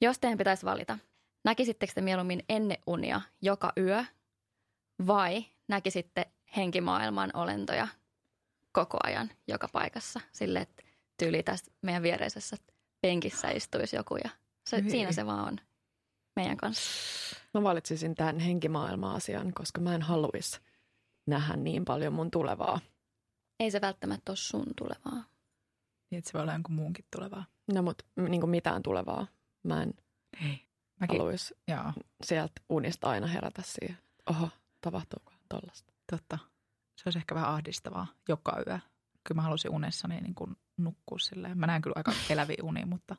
Jos teidän pitäisi valita, näkisittekö te mieluummin ennen unia joka yö vai näkisitte henkimaailman olentoja koko ajan joka paikassa? Sille, että tyyli tästä meidän viereisessä penkissä istuisi joku ja se, Hyi. siinä se vaan on meidän kanssa. Mä valitsisin tämän henkimaailma-asian, koska mä en haluaisi nähdä niin paljon mun tulevaa. Ei se välttämättä ole sun tulevaa. Niin, että se voi olla jonkun muunkin tulevaa. No mut niin mitään tulevaa. Mä en Ei. Mäkin, haluaisi joo, sieltä unista aina herätä siihen. Oho, tapahtuuko tollasta? totta. Se olisi ehkä vähän ahdistavaa joka yö. Kyllä mä halusin unessani niin kuin nukkua silleen. Mä näen kyllä aika eläviä unia, mutta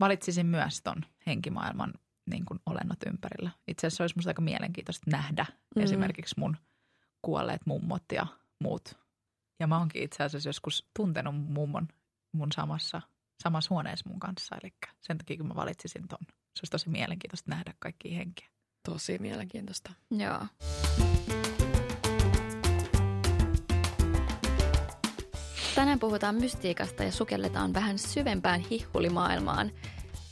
valitsisin myös ton henkimaailman niin kuin olennot ympärillä. Itse asiassa olisi musta aika mielenkiintoista nähdä mm. Esimerkiksi mun kuolleet mummot ja muut. Ja mä oonkin itse asiassa joskus tuntenut mummon mun samassa, samassa huoneessa mun kanssa. Eli sen takia kun mä valitsisin ton. Se olisi tosi mielenkiintoista nähdä kaikki henkiä. Tosi mielenkiintoista. Joo. Tänään puhutaan mystiikasta ja sukelletaan vähän syvempään hihhulimaailmaan.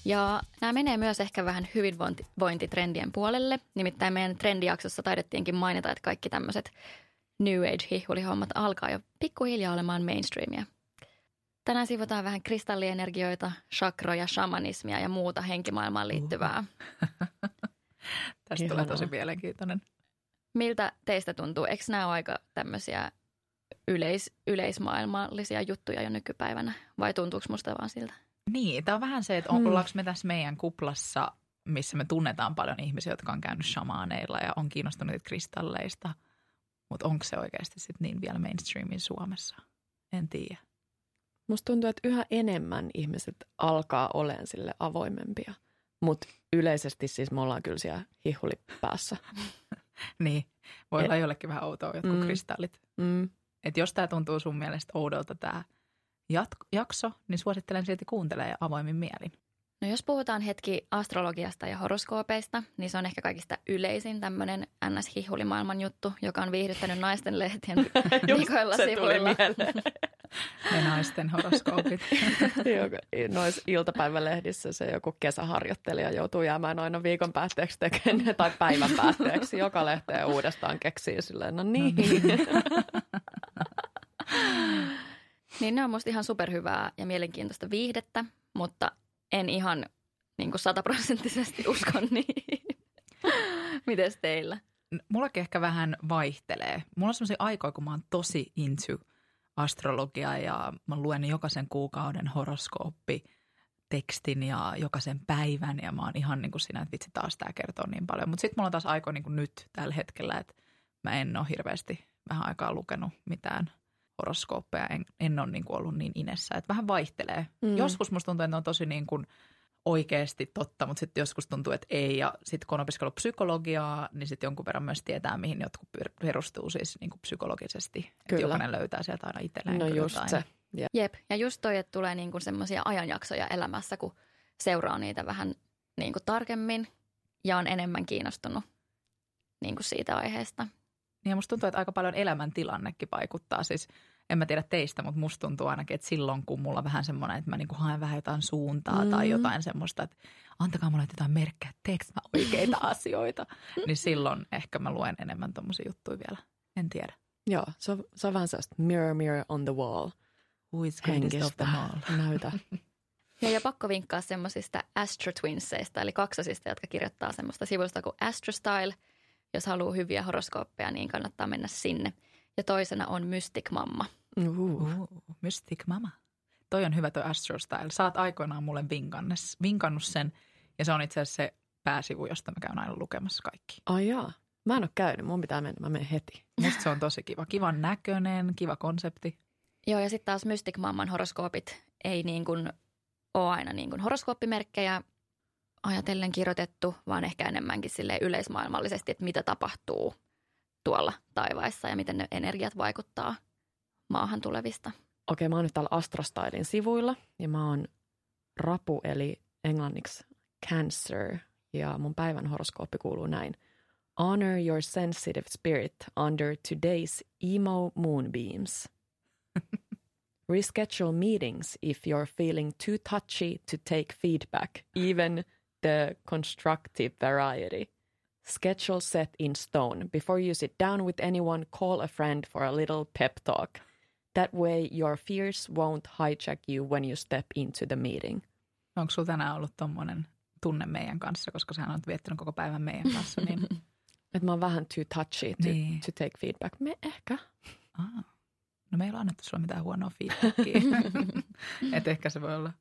Ja nämä menee myös ehkä vähän hyvinvointitrendien puolelle. Nimittäin meidän trendijaksossa taidettiinkin mainita, että kaikki tämmöiset New Age-hihhulihommat alkaa jo pikkuhiljaa olemaan mainstreamia. Tänään siivotaan vähän kristallienergioita, chakroja, shamanismia ja muuta henkimaailmaan liittyvää. Tästä tulee tosi mielenkiintoinen. Miltä teistä tuntuu? Eikö nämä ole aika tämmöisiä yleis, yleismaailmallisia juttuja jo nykypäivänä? Vai tuntuuko musta vaan siltä? Niin, tämä on vähän se, että on, Hmm. ollaanko me tässä meidän kuplassa, missä me tunnetaan paljon ihmisiä, jotka on käynyt shamaaneilla ja on kiinnostuneet kristalleista. Mutta onko se oikeasti sitten niin vielä mainstreamin Suomessa? En tiedä. Musta tuntuu, että yhä enemmän ihmiset alkaa olemaan sille avoimempia. Mutta yleisesti siis me ollaan kyllä siellä hihulipäässä. Niin, voi Et- olla jollekin vähän outoa jotkut Mm. kristallit. Mm. Että jos tämä tuntuu sun mielestä oudolta tämä jat- jakso, niin suosittelen silti kuuntelemaan avoimin mielin. No jos puhutaan hetki astrologiasta ja horoskoopeista, niin se on ehkä kaikista yleisin tämmöinen NS-hihulimaailman juttu, joka on viihdyttänyt naisten lehtien tuli sivuilla. Ne naisten horoskoopit. Noissa iltapäivälehdissä se joku kesäharjoittelija joutuu jäämään aina viikon päätteeksi tekemään tai päivän päätteeksi. Joka lehteen uudestaan keksii silleen, no niin. Niin ne on musta ihan superhyvää ja mielenkiintoista viihdettä, mutta en ihan niin kuin sataprosenttisesti usko niihin. Mites teillä? Mullakin ehkä vähän vaihtelee. Mulla on sellaisia aikoja, kun mä oon tosi into astrologiaa ja mä luen jokaisen kuukauden horoskooppi tekstin ja jokaisen päivän ja mä oon ihan niin kuin siinä, että vitsi taas tämä kertoo niin paljon. Mutta sitten mulla on taas aikoja niin kuin nyt tällä hetkellä, että mä en ole hirveästi vähän aikaa lukenut mitään horoskooppeja, en, en ole niin kuin ollut niin inessä. Että vähän vaihtelee. Mm. Mm. Joskus musta tuntuu, että ne on tosi niin kuin oikeasti totta, mutta sitten joskus tuntuu, että ei. Ja sitten kun on opiskellut psykologiaa, niin sitten jonkun verran myös tietää, mihin jotkut per- perustuu siis niin kuin psykologisesti. Että jokainen löytää sieltä aina itselleen No just jotain. se. Ja Jep, ja just toi, että tulee niin kuin semmoisia ajanjaksoja elämässä, kun seuraa niitä vähän niin kuin tarkemmin ja on enemmän kiinnostunut niin kuin siitä aiheesta. Niin ja musta tuntuu, että aika paljon elämäntilannekin vaikuttaa. Siis en mä tiedä teistä, mutta musta tuntuu ainakin, että silloin kun mulla on vähän semmoinen, että mä niinku haen vähän jotain suuntaa mm. tai jotain semmoista, että antakaa mulle jotain merkkejä, että teekö mä oikeita asioita, niin silloin ehkä mä luen enemmän tommosia juttuja vielä. En tiedä. Joo, se on, se on vähän sellaista mirror, mirror on the wall Who is henkistä. Näytä. Ja, ja pakko vinkkaa semmoisista Astro Twinsseista, eli kaksosista, jotka kirjoittaa semmoista sivusta kuin Astro Style. Jos haluaa hyviä horoskooppeja, niin kannattaa mennä sinne. Ja toisena on Mystic Mamma. Uh. Uh, Mystic Mama. Toi on hyvä toi Astro Style. Sä oot aikoinaan mulle vinkannes, vinkannut sen ja se on itse asiassa se pääsivu, josta mä käyn aina lukemassa kaikki. Ai jaa. Mä en ole käynyt, mun pitää mennä, mä menen heti. Musta se on tosi kiva. Kivan näköinen, kiva konsepti. Joo, ja sitten taas Mystic Mamman horoskoopit ei niin kuin ole aina niin kuin horoskooppimerkkejä ajatellen kirjoitettu, vaan ehkä enemmänkin sille yleismaailmallisesti, että mitä tapahtuu tuolla taivaissa ja miten ne energiat vaikuttaa maahan tulevista. Okei, mä oon nyt täällä Astrostylin sivuilla ja mä oon rapu eli englanniksi cancer ja mun päivän horoskooppi kuuluu näin. Honor your sensitive spirit under today's emo moonbeams. Reschedule meetings if you're feeling too touchy to take feedback, even the constructive variety. Schedule set in stone. Before you sit down with anyone, call a friend for a little pep talk. That way your fears won't hijack you when you step into the meeting. Onko sulla tänään ollut tommonen tunne meidän kanssa, koska sä oot viettänyt koko päivän meidän kanssa, niin Että mä oon vähän too touchy to, Niin. to take feedback. Me ehkä. Aa. No meillä on annettu sulle mitään huonoa feedbackia. Et ehkä se voi olla.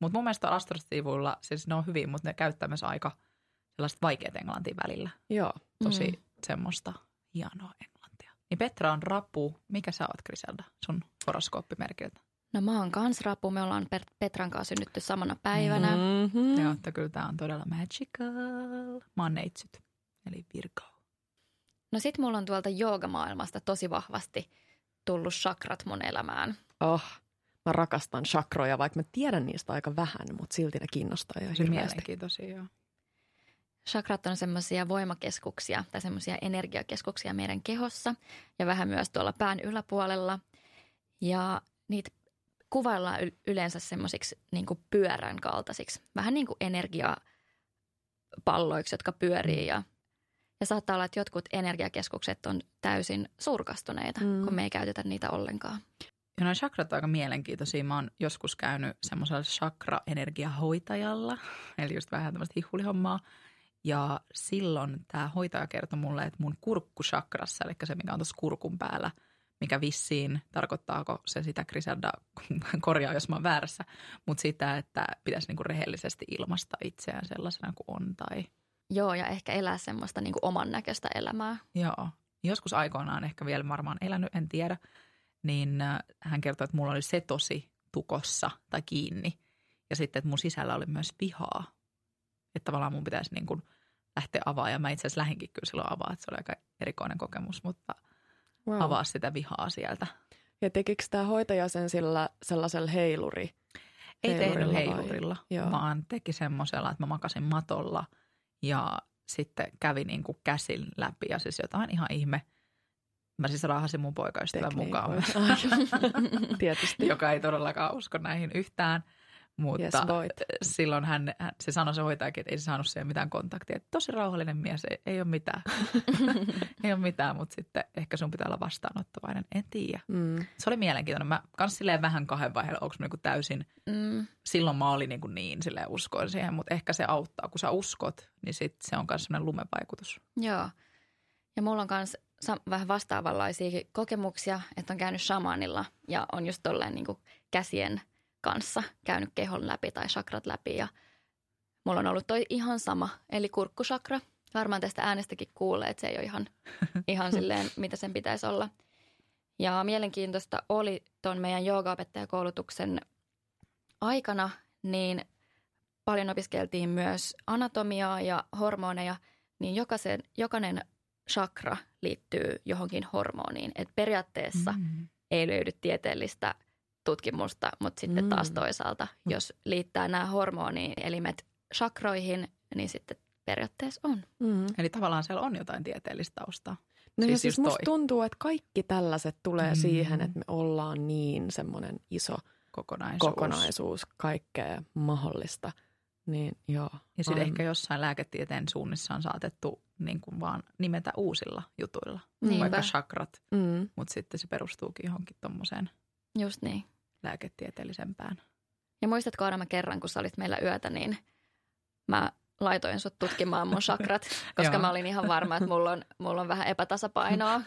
Mutta mun mielestä Astrostivuilla, siis ne on hyvin, mutta ne käyttää myös aika sellaista vaikeaa englantia välillä. Joo. Tosi Mm. mm. semmoista hienoa englantia. Niin Petra on rapu. Mikä sä oot Griselda sun horoskooppimerkiltä? No mä oon kans rapu. Me ollaan Petran kanssa synnytty samana päivänä. Mm. Mm-hmm. Joo, että kyllä tää on todella magical. Mä oon neitsyt, eli Virgo. No sit mulla on tuolta joogamaailmasta tosi vahvasti tullut chakrat mun elämään. Oh, mä rakastan chakroja, vaikka mä tiedän niistä aika vähän, mutta silti ne kiinnostaa jo Tosi hirveästi. mielenkiintoisia, joo. Chakrat on semmoisia voimakeskuksia tai semmoisia energiakeskuksia meidän kehossa ja vähän myös tuolla pään yläpuolella. Ja niitä kuvaillaan yleensä semmoisiksi niin pyörän kaltaisiksi, vähän niin kuin energiapalloiksi, jotka pyörii ja ja saattaa olla, että jotkut energiakeskukset on täysin surkastuneita, Mm. mm. kun me ei käytetä niitä ollenkaan. Ja noin chakrat on aika mielenkiintoisia. Mä oon joskus käynyt semmoisella chakra-energiahoitajalla, eli just vähän tämmöistä hihulihommaa. Ja silloin tämä hoitaja kertoi mulle, että mun kurkkusakrassa, eli se mikä on tuossa kurkun päällä, mikä vissiin, tarkoittaako se sitä Griselda, korjaa jos mä oon väärässä, mutta sitä, että pitäisi niinku rehellisesti ilmaista itseään sellaisena kuin on. Tai Joo, ja ehkä elää semmoista niin kuin oman näköistä elämää. Joo. Joskus aikoinaan ehkä vielä varmaan elänyt, en tiedä. Niin äh, hän kertoi, että mulla oli se tosi tukossa tai kiinni. Ja sitten, että mun sisällä oli myös vihaa. Että tavallaan mun pitäisi niin kuin lähteä avaamaan. Ja mä itse asiassa lähinkin kyllä silloin avaa, että se oli aika erikoinen kokemus, mutta Wow. avaa sitä vihaa sieltä. Ja tekikö tämä hoitaja sen sillä sellaisella heiluri? Ei tehnyt Heilurilla vai? vaan teki semmoisella, että mä makasin matolla ja sitten kävi niin kuin käsin läpi ja siis jotain ihan ihme. Mä siis raahasin mun poikaystävän mukaan, Tietysti. joka ei todellakaan usko näihin yhtään. Mutta Yes, voit. silloin hän, hän, se sanoi se hoitajakin, että ei se saanut siihen mitään kontaktia. Että tosi rauhallinen mies, ei, ei ole mitään. ei ole mitään, mutta sitten ehkä sun pitää olla vastaanottavainen. En tiedä. Mm. Se oli mielenkiintoinen. Mä kans silleen vähän kahden vaiheella, onko mä niinku täysin, Mm. silloin mä olin niinku niin silleen uskoin siihen, mutta ehkä se auttaa. Kun sä uskot, niin sit se on myös sellainen lumevaikutus. Joo. Ja mulla on myös vähän vastaavanlaisia kokemuksia, että on käynyt shamanilla ja on just tolleen niin käsien kanssa käynyt kehon läpi tai chakrat läpi. Ja mulla on ollut toi ihan sama, eli kurkkusakra. Varmaan tästä äänestäkin kuulee, että se ei ole ihan, ihan silleen, mitä sen pitäisi olla. Ja mielenkiintoista oli tuon meidän joogaopettajakoulutuksen aikana, niin paljon opiskeltiin myös anatomiaa ja hormoneja, niin jokaisen, jokainen chakra liittyy johonkin hormoniin. Et periaatteessa mm. Mm. ei löydy tieteellistä tutkimusta, mutta sitten Mm. taas toisaalta, jos liittää nämä hormonielimet chakroihin, niin sitten periaatteessa on. Mm. Eli tavallaan siellä on jotain tieteellistä taustaa. No siis, Siis siis musta toi. tuntuu, että kaikki tällaiset tulee Mm. mm. siihen, että me ollaan niin semmoinen iso Kokonaisuus. kokonaisuus, kaikkea mahdollista. Niin joo. Ja sitten ehkä jossain lääketieteen suunnissa on saatettu niin kuin vaan nimetä uusilla jutuilla, Niinpä. vaikka chakrat, Mm. mutta sitten se perustuukin johonkin tuommoiseen Just niin. Lääketieteellisempään. Ja muistatko Aarama kerran, kun sä olit meillä yötä, niin mä laitoin sut tutkimaan mun chakrat, koska mä olin ihan varma, että mulla on, mulla on vähän epätasapainoa.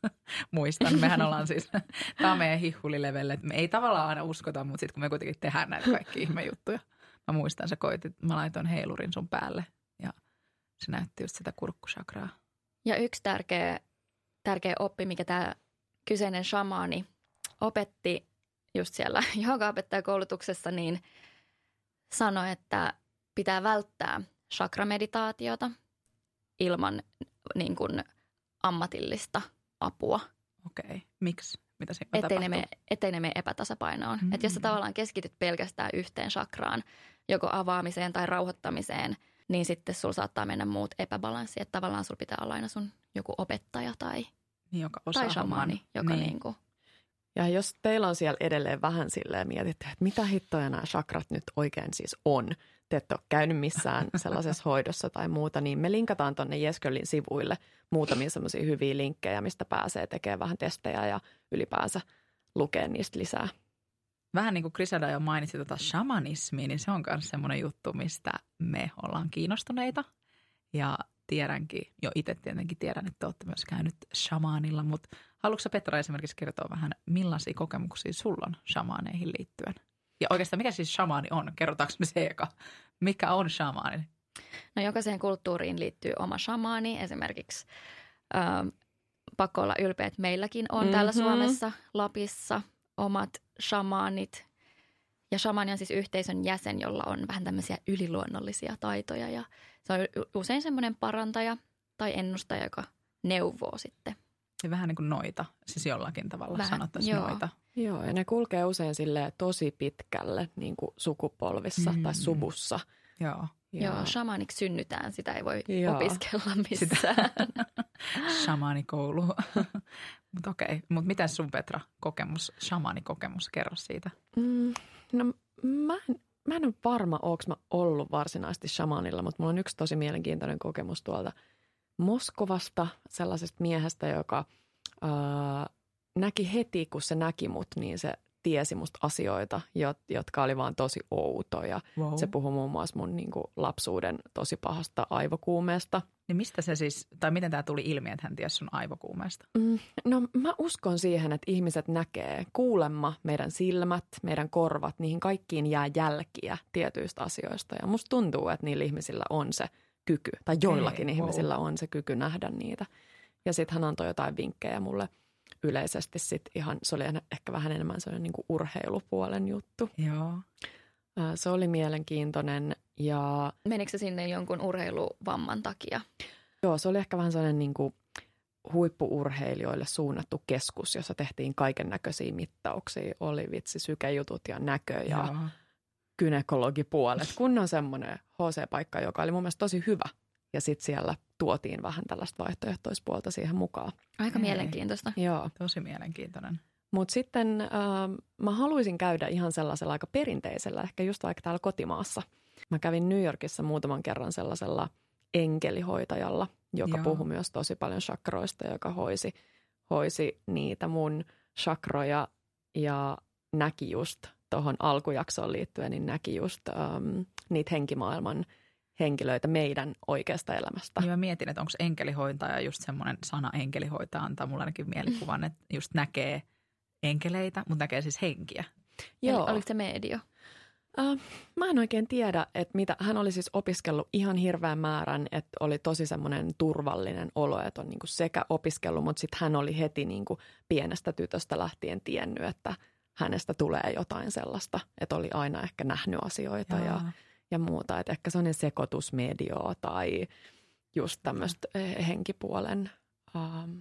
Muistan, mehän ollaan siis, tämä on meidän hihulilevelle, että me ei tavallaan aina uskota, mutta sitten kun me kuitenkin tehdään näitä kaikki ihmejuttuja. Mä muistan, sä koitit, mä laitoin heilurin sun päälle ja se näytti just sitä kurkkusakraa. Ja yksi tärkeä, tärkeä oppi, mikä tämä kyseinen shamaani opetti just siellä joogaopettajakoulutuksessa, niin sanoi, että pitää välttää chakrameditaatiota ilman niin kuin ammatillista apua, Okei, miksi? Mitä siinä ettei ne, mene, ettei ne mene epätasapainoon. Mm. Että jos sä Mm. tavallaan keskityt pelkästään yhteen chakraan, joko avaamiseen tai rauhoittamiseen, niin sitten sulla saattaa mennä muut epäbalanssi. Että tavallaan sulla pitää olla aina sun joku opettaja tai, Niin, joka osaa tai shamaani, homman. joka niin. Niin kuin, Ja jos teillä on siellä edelleen vähän silleen mietitte, että mitä hittoja nämä chakrat nyt oikein siis on, te ette ole käynyt missään sellaisessa hoidossa tai muuta, niin me linkataan tuonne Jeskölin sivuille muutamia semmoisia hyviä linkkejä, mistä pääsee tekemään vähän testejä ja ylipäänsä lukee niistä lisää. Vähän niin kuin Griselda jo mainitsi tota shamanismia, niin se on myös semmoinen juttu, mistä me ollaan kiinnostuneita. Ja tiedänkin, jo itse tietenkin tiedän, että olette myös käynyt shamaanilla, mutta haluatko Petra esimerkiksi kertoa vähän, millaisia kokemuksia sulla on shamaaneihin liittyen? Ja oikeastaan mikä siis shamaani on? Kerrotaanko me se eka? Mikä on shamaani? No jokaiseen kulttuuriin liittyy oma shamaani. Esimerkiksi ähm, pakko olla ylpeä, että meilläkin on mm-hmm. täällä. Suomessa, Lapissa omat shamaanit. Ja shamaani on siis yhteisön jäsen, jolla on vähän tämmöisiä yliluonnollisia taitoja. Ja se on usein semmoinen parantaja tai ennustaja, joka neuvoo sitten. Ja vähän niin kuin noita, siis jollakin tavalla Vähän, sanottaisiin joo. noita. Joo, ja ne kulkee usein sille tosi pitkälle niin kuin sukupolvissa mm. tai suvussa. Joo. Ja, Joo, shamaaniksi synnytään, sitä ei voi Joo. opiskella Sitä- missään. Shamaanikoulu. Mutta okei, mutta miten sun Petra kokemus, shamaanikokemus, kerro siitä. Mm, no mä en, mä en ole varma, onko mä ollut varsinaisesti shamanilla, mutta mulla on yksi tosi mielenkiintoinen kokemus tuolta Moskovasta, sellaisesta miehestä, joka ää, näki heti, kun se näki mut, niin se tiesi musta asioita, jot, jotka oli vaan tosi outoja. Wow. Se puhui muun muassa mun niin kuin, lapsuuden tosi pahasta aivokuumeesta. Niin mistä se siis, tai miten tämä tuli ilmi, että hän tiesi sun aivokuumeesta? Mm, no mä uskon siihen, että ihmiset näkee kuulemma meidän silmät, meidän korvat, niihin kaikkiin jää jälkiä tietyistä asioista. Ja musta tuntuu, että niillä ihmisillä on se kyky, tai joillakin wow. ihmisillä on se kyky nähdä niitä. Ja sitten hän antoi jotain vinkkejä mulle yleisesti sit ihan, se oli ehkä vähän enemmän sellainen niin kuin urheilupuolen juttu. Joo. Se oli mielenkiintoinen ja Menikö se sinne jonkun urheiluvamman takia? Joo, se oli ehkä vähän sellainen niin kuin huippuurheilijoille suunnattu keskus, jossa tehtiin kaiken näköisiä mittauksia. Oli vitsi sykejutut ja näkö ja Joo. Gynekologipuolet. Kunnon semmoinen HC-paikka, joka oli mun mielestä tosi hyvä. Ja sitten siellä tuotiin vähän tällaista vaihtoehtoispuolta siihen mukaan. Aika Ei. mielenkiintoista. Joo. Tosi mielenkiintoinen. Mutta sitten äh, mä haluaisin käydä ihan sellaisella aika perinteisellä, ehkä just vaikka täällä kotimaassa. Mä kävin New Yorkissa muutaman kerran sellaisella enkelihoitajalla, joka Joo. puhui myös tosi paljon chakroista, joka hoisi, hoisi niitä mun chakroja ja näki just tuohon alkujaksoon liittyen, niin näki just ähm, niitä henkimaailman henkilöitä meidän oikeasta elämästä. Niin mä mietin, että onko enkelihoitaja just semmoinen sana enkelihoitaja antaa mulle ainakin mielikuvan, että just näkee enkeleitä, mutta näkee siis henkiä. Eli oliko se medio? Äh, mä en oikein tiedä, että mitä. Hän oli siis opiskellut ihan hirveän määrän, että oli tosi semmoinen turvallinen olo, että on niinku sekä opiskellut, mutta sitten hän oli heti niinku pienestä tytöstä lähtien tiennyt, että hänestä tulee jotain sellaista, että oli aina ehkä nähnyt asioita ja, ja muuta. Että ehkä sellainen sekoitus medioa tai just tämmöistä eh, henkipuolen ähm,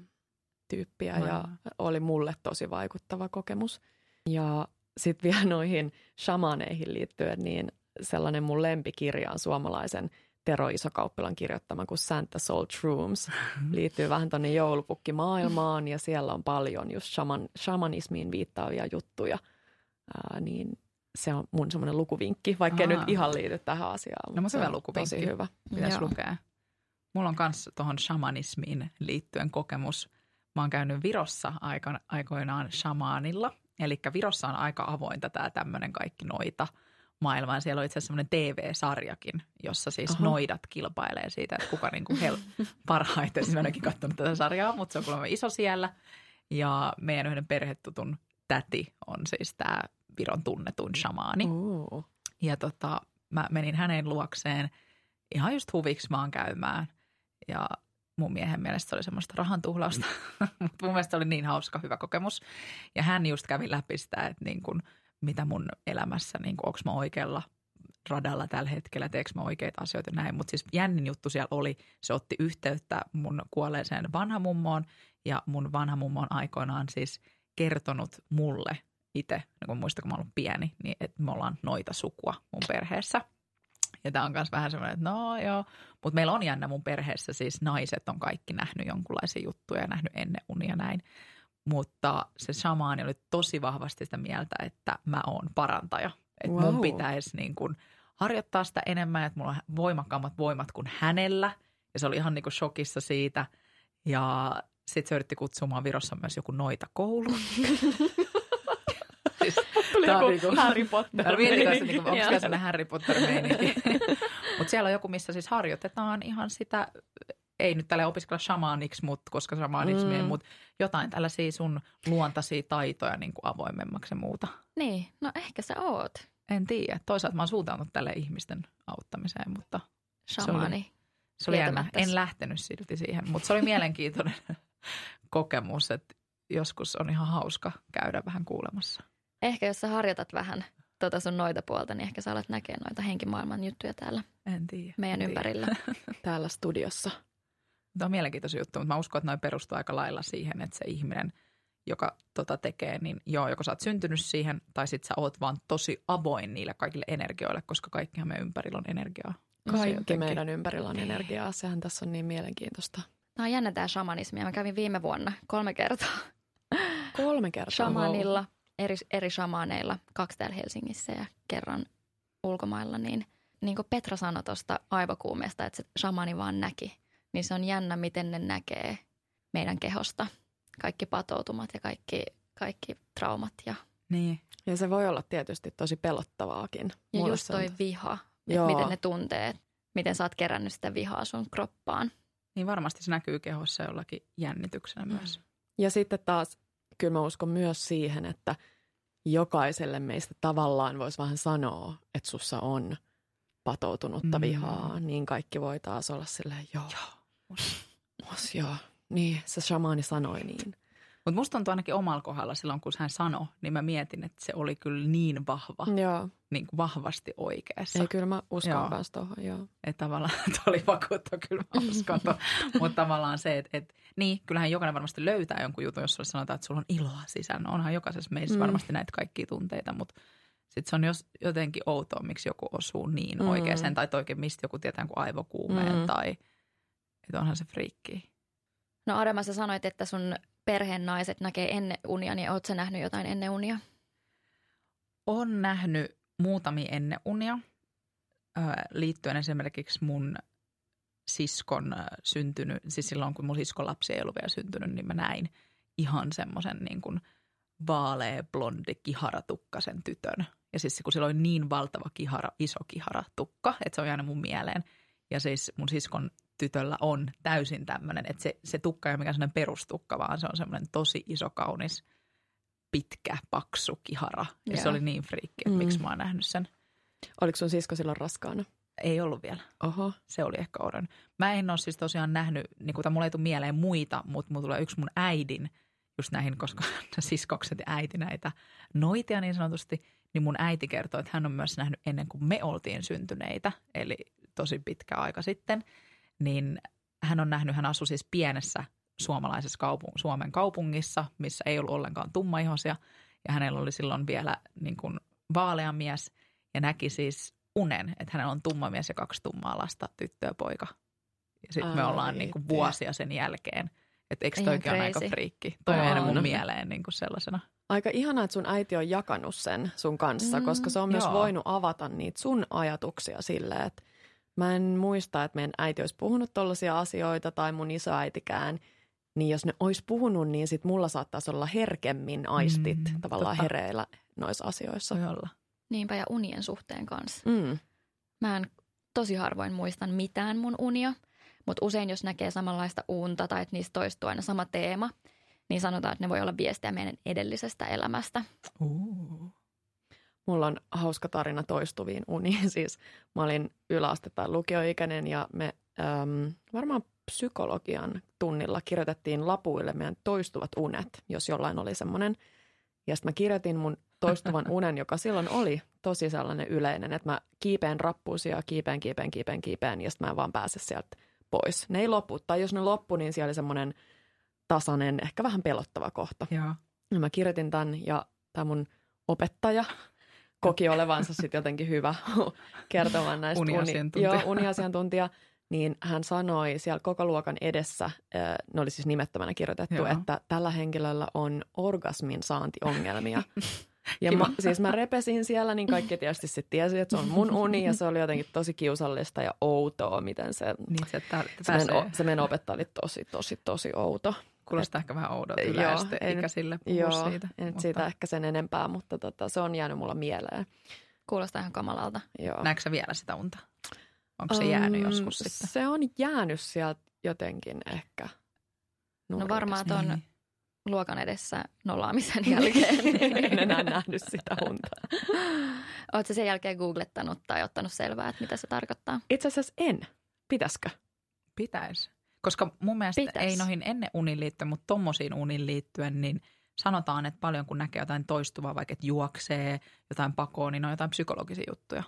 tyyppiä ja Aivan. oli mulle tosi vaikuttava kokemus. Ja sitten vielä noihin shamaneihin liittyen, niin sellainen mun lempikirja on suomalaisen Tero Isokauppilan kirjoittama kuin Santa Soul Shrooms. Liittyy vähän tuonne joulupukkimaailmaan ja siellä on paljon just shaman, shamanismiin viittaavia juttuja. Ää, niin se on mun semmoinen lukuvinkki, vaikka nyt ihan liity tähän asiaan. No, mutta se on lukuvinkki. Tosi hyvä. Pitäisi lukea. Mulla on myös tuohon shamanismiin liittyen kokemus. Mä oon käynyt Virossa aiko- aikoinaan shamaanilla. Eli Virossa on aika avointa tämä tämmöinen kaikki noita maailmaan. Siellä on itse asiassa semmoinen TV-sarjakin, jossa siis Aha. noidat kilpailee siitä, että kuka niinku hel- parhaiten. Siis Mä olekin katsonut tätä sarjaa, mutta se on kuulemma iso siellä. Ja meidän yhden perhetutun täti on siis tämä Viron tunnetuin shamaani. Ooh. Ja tota, mä menin hänen luokseen ihan just huviksi maan käymään. Ja mun miehen mielestä se oli semmoista rahan tuhlausta, mutta mun mielestä se oli niin hauska, hyvä kokemus. Ja hän just kävi läpi sitä, että niin kun, mitä mun elämässä, niin onko mä oikealla radalla tällä hetkellä, teekö mä oikeita asioita ja näin. Mutta siis jännin juttu siellä oli, se otti yhteyttä mun kuolleeseen vanhamummoon ja mun vanhamummo on aikoinaan siis kertonut mulle itse, niin kun muista kun mä ollut pieni, niin että me ollaan noita sukua mun perheessä. Ja tämä on myös vähän semmoinen, että no joo, mutta meillä on jännä mun perheessä, siis naiset on kaikki nähnyt jonkunlaisia juttuja ja nähnyt ennen unia näin. Mutta se shamaani oli tosi vahvasti sitä mieltä, että mä oon parantaja. Että Wow. mun pitäisi niin kuin harjoittaa sitä enemmän, että mulla on voimakkaammat voimat kuin hänellä. Ja se oli ihan niin kuin shokissa siitä. Ja sitten se yritti kutsua mua Virossa myös joku noita koulu. siis, Tuli joku niinku- Harry Potter. Mä mietin kanssa, niin onko siellä sellainen Harry Potter meininki. Mutta siellä on joku, missä siis harjoitetaan ihan sitä, ei nyt tälle opiskella shamaaniksi, mutta koska shamaaniksi, Mm. mutta jotain tällaisia sun luontaisia taitoja niin kuin avoimemmaksi ja muuta. Niin, no ehkä sä oot En tiedä. Toisaalta mä oon suuntautunut tälle ihmisten auttamiseen, mutta shamaani. se oli jännä. Tietämättäs. En lähtenyt silti siihen, mutta se oli mielenkiintoinen kokemus, että joskus on ihan hauska käydä vähän kuulemassa. Ehkä jos sä harjoitat vähän tota sun noita puolta, niin ehkä sä alat näkee noita henkimaailman juttuja täällä En tiedä. meidän en tiedä. ympärillä. Täällä studiossa. Tämä on mielenkiintoisia juttu, mutta mä uskon, että noin perustuu aika lailla siihen, että se ihminen, joka tota tekee, niin joo, joko sä oot syntynyt siihen, tai sit sä oot vaan tosi avoin niille kaikille energioille, koska kaikkihan meidän ympärillä on energiaa. Se Kaikki jotenkin- meidän ympärillä on energiaa. Sehän tässä on niin mielenkiintoista. Tämä on jännä tämä shamanismi. Mä kävin viime vuonna kolme kertaa Kolme kertaa. shamanilla, eri, eri shamaaneilla, kaksi täällä Helsingissä ja kerran ulkomailla. Niin, niin kuin Petra sanoi tuosta aivokuumeesta, että se shamani vaan näki, niin se on jännä, miten ne näkee meidän kehosta. Kaikki patoutumat ja kaikki, kaikki traumat ja, Niin. Ja se voi olla tietysti tosi pelottavaakin. ja Mulle just se on- toi viha, että Joo. miten ne tuntee, miten sä oot kerännyt sitä vihaa sun kroppaan. niin varmasti se näkyy kehossa jollakin jännityksenä myös. Ja sitten taas, kyllä mä uskon myös siihen, että jokaiselle meistä tavallaan voisi vähän sanoa, että sussa on patoutunutta Mm. vihaa, niin kaikki voi taas olla silleen, joo, Joo. Mos, joo, niin, se shamaani sanoi niin. Mutta musta tuntuu ainakin omalla kohdalla silloin, kun hän sanoi, niin mä mietin, että se oli kyllä niin vahva, Joo, niin kuin vahvasti oikeassa. ei kyllä mä uskon Joo. myös tuohon, joo. Että tavallaan, tuo oli vakuutta, kyllä mä uskon. Mutta tavallaan se, että, että niin, kyllähän jokainen varmasti löytää jonkun jutun, jos sulle sanotaan, että sulla on iloa sisällä. No onhan jokaisessa meissä Mm. varmasti näitä kaikkia tunteita, mutta sitten se on jos, jotenkin outoa, miksi joku osuu niin Mm. oikeaan, tai että oikein mistä joku tietää kuin aivokuumeen, mm. tai että onhan se friikki. No Adema, sä sanoit, että sun perheen naiset näkee ennen unia, niin ootko sä nähnyt jotain ennen unia? on nähnyt muutamia ennen unia liittyen esimerkiksi mun siskon syntynyt, siis silloin kun mun siskon lapsi ei ollut vielä syntynyt, niin mä näin ihan semmoisen niin kuin vaalea, blondi, kiharatukkasen tytön. Ja siis kun sillä oli niin valtava kihara, iso kiharatukka, että se on jäänyt mun mieleen. Ja siis mun siskon tytöllä on täysin tämmöinen, että se, se tukka ei ole mikään sellainen perustukka, vaan se on semmoinen tosi iso, kaunis, pitkä, paksu kihara. Ja se oli niin friikki, että Mm. miksi mä oon nähnyt sen. Oliko sun sisko silloin raskaana? Ei ollut vielä. Oho, Se oli ehkä oudon. Mä en ole siis tosiaan nähnyt, niin kuin mulla ei tule mieleen muita, mutta mulla tulee yksi mun äidin, just näihin, koska siskokset ja äiti näitä noitia niin sanotusti, niin mun äiti kertoo, että hän on myös nähnyt ennen kuin me oltiin syntyneitä, eli tosi pitkä aika sitten, niin hän on nähnyt, hän asui siis pienessä suomalaisessa kaupung- Suomen kaupungissa, missä ei ollut ollenkaan tummaihoisia, ja hänellä oli silloin vielä niin kuin vaalea mies, ja näki siis unen, että hänellä on tumma mies ja kaksi tummaa lasta, tyttö ja poika. Ja sitten me ollaan niin kuin vuosia sen jälkeen. Että eikö toikin ole aika friikki? Toi on mun mieleen niin kuin sellaisena. Aika ihanaa, että sun äiti on jakanut sen sun kanssa, Mm, koska se on myös joo. voinut avata niitä sun ajatuksia silleen, että mä en muista, että meidän äiti olisi puhunut tollaisia asioita tai mun isoäitikään. Niin jos ne olisi puhunut, niin sit mulla saattaisi olla herkemmin aistit Mm, tavallaan totta. hereillä noissa asioissa. Voi olla. Niinpä ja unien suhteen kanssa. Mm. Mä en tosi harvoin muistan mitään mun unia, mutta usein jos näkee samanlaista unta tai että niistä toistuu aina sama teema, niin sanotaan, että ne voi olla viestejä meidän edellisestä elämästä. Uh. Mulla on hauska tarina toistuviin uniin. Siis mä olin yläaste- tai lukioikäinen ja me äm, varmaan psykologian tunnilla kirjoitettiin lapuille meidän toistuvat unet, jos jollain oli semmoinen. Ja sitten mä kirjoitin mun toistuvan unen, joka silloin oli tosi sellainen yleinen, että mä kiipeen rappuusia, kiipeen, kiipeen, kiipeen, kiipeen ja sitten mä en vaan pääse sieltä pois. Ne ei lopu, tai jos ne loppu, niin siellä oli semmoinen tasainen, ehkä vähän pelottava kohta. Joo. Ja mä kirjoitin tämän ja tämä mun opettaja koki olevansa sitten jotenkin hyvä kertomaan näistä uni, Uniasiantuntija. joo, uniasiantuntija. niin hän sanoi siellä koko luokan edessä, ne oli siis nimettömänä kirjoitettu, Joo. että tällä henkilöllä on orgasmin saantiongelmia. Ja Kiva. mä, siis mä repesin siellä, niin kaikki tietysti sitten tiesi, että se on mun uni ja se oli jotenkin tosi kiusallista ja outoa, miten se, Niin se, että se, meidän, se meidän opettaja oli tosi, tosi, tosi outo. Kuulostaa ehkä vähän oudolta Joo, yleisesti en- ikäisille puhua Joo, siitä. en mutta siitä ehkä sen enempää, mutta tota, se on jäänyt mulla mieleen. Kuulostaa ihan kamalalta. Joo. Näetkö sä vielä sitä unta? Onko se jäänyt Um, joskus sitten? Se on jäänyt sieltä jotenkin ehkä. No varmaan ton Niin. luokan edessä nolaamisen jälkeen. en enää nähnyt sitä unta. Oletko sen jälkeen googlettanut tai ottanut selvää, että mitä se tarkoittaa? Itse asiassa en. Pitäisikö? Pitäisi. Koska mun mielestä Pitäis. ei noihin ennen unin liittyen, mutta tommosiin unin liittyen, niin sanotaan, että paljon kun näkee jotain toistuvaa, vaikka että juoksee jotain pakoon, niin ne on jotain psykologisia juttuja.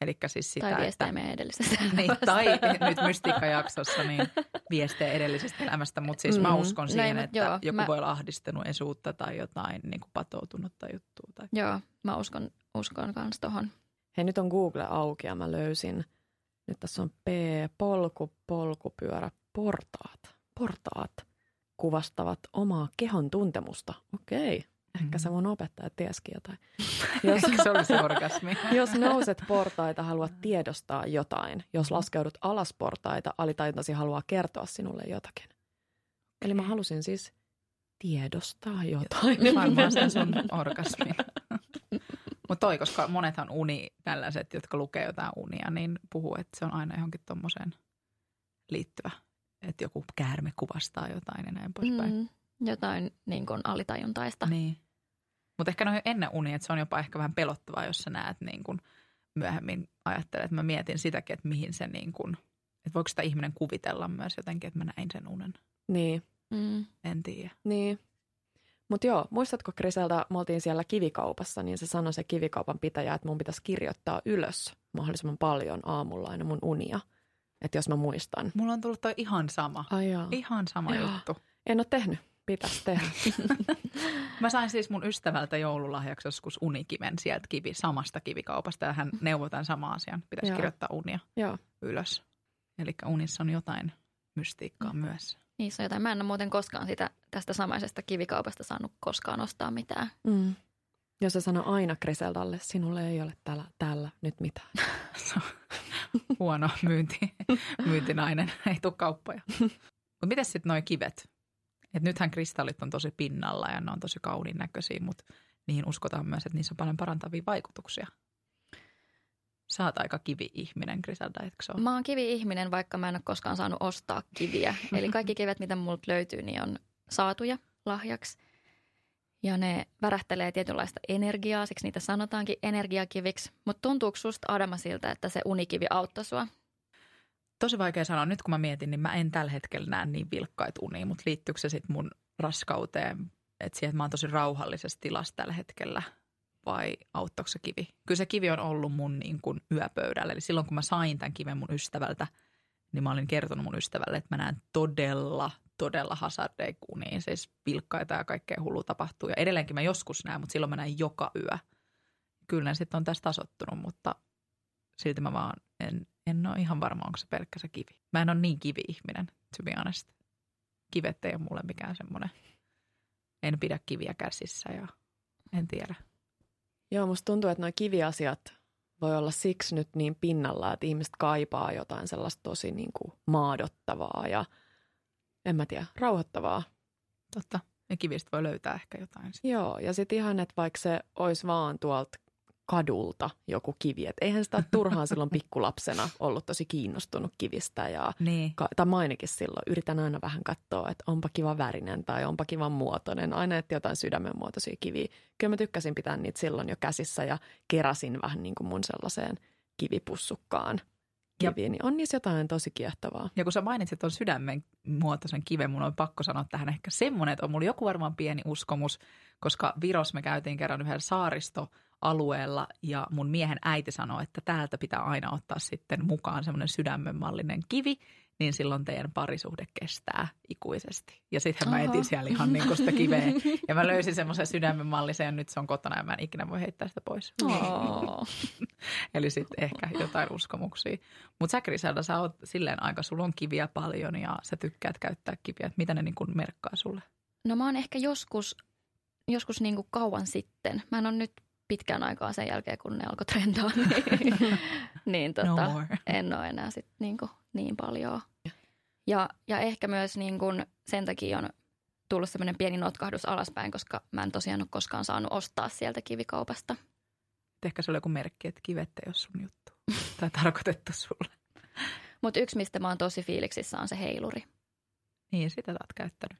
Eli siis sitä, tai että... viestejä meidän edellisestä Niin, tai nyt mystiikkajaksossa niin viestejä edellisestä elämästä, mutta siis mä Mm. uskon No siihen, mut että joo, joku mä- voi olla ahdistunut esuutta tai jotain niin kuin patoutunutta juttua. Tai... Joo, mä uskon, uskon kans tohon. Hei, nyt on Google auki ja mä löysin. Nyt tässä on P, polku, polkupyörä, portaat. Portaat kuvastavat omaa kehon tuntemusta. Okei, ehkä se mun opettaja tiesikin jotain. Jos, se oli se orgasmi. jos nouset portaita, haluat tiedostaa jotain. Jos laskeudut alas portaita, alitajuntasi haluaa kertoa sinulle jotakin. Eli mä halusin siis tiedostaa jotain. Varmaan sen sun orgasmi. Mutta toi, koska monethan uni, tällaiset, jotka lukee jotain unia, niin puhuu, että se on aina johonkin tommoseen liittyvä. Että joku käärme kuvastaa jotain ja näin poispäin. Mm, jotain niin kuin alitajuntaista. Niin. Mutta ehkä noin ennen unia, että se on jopa ehkä vähän pelottavaa, jos sä näet niin kuin myöhemmin ajattelet, että mä mietin sitäkin, että mihin se niin kuin, että voiko sitä ihminen kuvitella myös jotenkin, että mä näin sen unen. Niin, Mm. En tiedä. niin. Mutta joo, muistatko Griselda, me oltiin siellä kivikaupassa, niin se sanoi se kivikaupan pitäjä, että mun pitäisi kirjoittaa ylös mahdollisimman paljon aamulla aina mun unia. Että jos mä muistan. Mulla on tullut toi ihan sama. Ai jaa. Ihan sama Joo. juttu. En ole tehnyt. Pitäisi tehdä. Mä sain siis mun ystävältä joululahjaksi joskus unikiven sieltä kivi, samasta kivikaupasta ja hän neuvoi tämän saman asian. Pitäisi Joo. kirjoittaa unia joo. ylös. Eli unissa on jotain mystiikkaa Mm. myös. Niissä on jotain. Mä en ole muuten koskaan sitä, tästä samaisesta kivikaupasta saanut koskaan ostaa mitään. Mm. Jos se sanoo aina Griseldalle, sinulle ei ole täällä, täällä nyt mitään. Huono myynti, myyntinainen, ei tule kauppoja. Mutta miten sitten nuo kivet? Et nythän kristallit on tosi pinnalla ja ne on tosi kauniin näköisiä, mutta niihin uskotaan myös, että niissä on paljon parantavia vaikutuksia. Sä oot aika kivi-ihminen, Griselda, eikö se ole? Mä oon kivi-ihminen, vaikka mä en ole koskaan saanut ostaa kiviä. Eli kaikki kivet, mitä multa löytyy, niin on saatuja lahjaksi. Ja ne värähtelee tietynlaista energiaa, siksi niitä sanotaankin energiakiviksi. Mutta tuntuuko susta Adama siltä, että se unikivi auttoi sua? Tosi vaikea sanoa. Nyt kun mä mietin, niin mä en tällä hetkellä näe niin vilkkaita unia, mutta liittyykö se sitten mun raskauteen, että siihen, että mä oon tosi rauhallisessa tilassa tällä hetkellä vai auttoiko se kivi? Kyllä se kivi on ollut mun niin kuin yöpöydällä. Eli silloin kun mä sain tämän kiven mun ystävältä, niin mä olin kertonut mun ystävälle, että mä näen todella, todella hazardeikuniin. Siis vilkkaita ja kaikkea hullua tapahtuu. Ja edelleenkin mä joskus näen, mutta silloin mä näen joka yö. Kyllä sitten on tästä tasottunut, mutta silti mä vaan en, en ole ihan varma, onko se pelkkä se kivi. Mä en ole niin kivi-ihminen, to be honest. Kivet ei ole mulle mikään semmoinen. En pidä kiviä käsissä ja en tiedä. Joo, musta tuntuu, että nuo kiviasiat voi olla siksi nyt niin pinnalla, että ihmiset kaipaa jotain sellaista tosi niin kuin maadottavaa ja en mä tiedä, rauhoittavaa. Totta. Ja kivistä voi löytää ehkä jotain. sit. Joo, ja sitten ihan, että vaikka se olisi vaan tuolta kadulta joku kivi, että eihän sitä turhaan silloin pikkulapsena ollut tosi kiinnostunut kivistä ja Niin. ka- tai ainakin silloin yritän aina vähän katsoa, että onpa kiva värinen tai onpa kiva muotoinen. Aina että jotain sydämen muotoisia kiviä. Kyllä mä tykkäsin pitää niitä silloin jo käsissä ja keräsin vähän niin kuin mun sellaiseen kivipussukkaan kiviin. Niin on niissä jotain tosi kiehtovaa. Ja kun sä mainitsit tuon sydämen muotoisen kiven, mun on pakko sanoa tähän ehkä semmoinen, että on mulla joku varmaan pieni uskomus, koska Viros me käytiin kerran yhdellä saaristo alueella ja mun miehen äiti sanoi, että täältä pitää aina ottaa sitten mukaan semmoinen sydämenmallinen kivi, niin silloin teidän parisuhde kestää ikuisesti. Ja sitten mä etin siellä ihan niin sitä kiveä. Ja mä löysin semmoisen sydämenmallisen ja nyt se on kotona ja mä en ikinä voi heittää sitä pois. Oh. Eli sitten ehkä jotain uskomuksia. Mutta sä Griselda, sä oot silleen aika, sulla on kiviä paljon ja sä tykkäät käyttää kiviä. Et mitä ne niin kuin merkkaa sulle? No mä oon ehkä joskus, joskus niin kuin kauan sitten. Mä en ole nyt pitkään aikaa sen jälkeen, kun ne alkoi trendaa, niin, niin tota, No more. en ole enää sit niin, kuin niin paljon. Ja, ja ehkä myös niin kuin sen takia on tullut semmoinen pieni notkahdus alaspäin, koska mä en tosiaan ole koskaan saanut ostaa sieltä kivikaupasta. Ehkä se oli joku merkki, että kivet ei ole sun juttu. Tai tarkoitettu sulle. Mutta yksi, mistä mä oon tosi fiiliksissä, on se heiluri. Niin, sitä sä oot käyttänyt.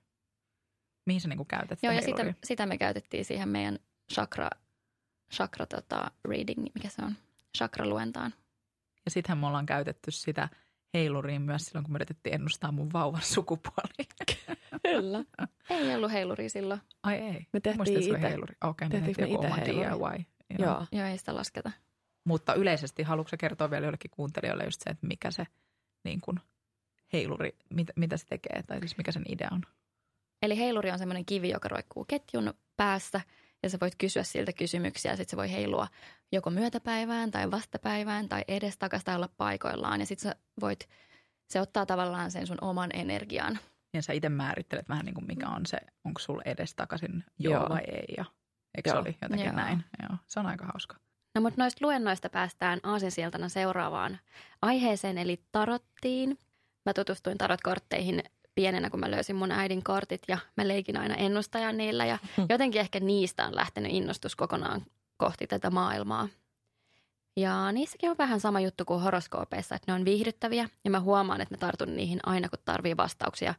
Mihin sä niinku käytät Joo, ja sitä, sitä me käytettiin siihen meidän chakra, chakra tota, reading, mikä se on, chakra-luentaan. Ja sittenhän me ollaan käytetty sitä heiluriin myös silloin, kun me yritettiin ennustaa mun vauvan sukupuoli. Kyllä. Ei ollut heiluri silloin. Ai ei. Me tehtiin Muistin, että se oli ite. heiluri. Okei, me Tehtiinkö tehtiin me heiluri? DIY. Joo. Joo. Joo, ei sitä lasketa. Mutta yleisesti haluatko kertoa vielä jollekin kuuntelijoille just se, että mikä se niin kun, heiluri, mit, mitä se tekee, tai siis mikä sen idea on? Eli heiluri on semmoinen kivi, joka roikkuu ketjun päässä ja sä voit kysyä siltä kysymyksiä ja sitten se voi heilua joko myötäpäivään tai vastapäivään tai edestakas tai olla paikoillaan. Ja sitten sä voit, se ottaa tavallaan sen sun oman energian. Ja sä itse määrittelet vähän niin kuin mikä on se, onko sulla edestakaisin joo, joo. Joo. vai ei. Ja, eikö se Joo. oli jotenkin Joo. näin? Joo, se on aika hauska. No mutta noista luennoista päästään aasinsiltana seuraavaan aiheeseen eli tarottiin. Mä tutustuin tarotkortteihin pienenä, kun mä löysin mun äidin kortit ja mä leikin aina ennustajan niillä ja jotenkin ehkä niistä on lähtenyt innostus kokonaan kohti tätä maailmaa. Ja niissäkin on vähän sama juttu kuin horoskoopeissa, että ne on viihdyttäviä ja mä huomaan, että mä tartun niihin aina, kun tarvii vastauksia,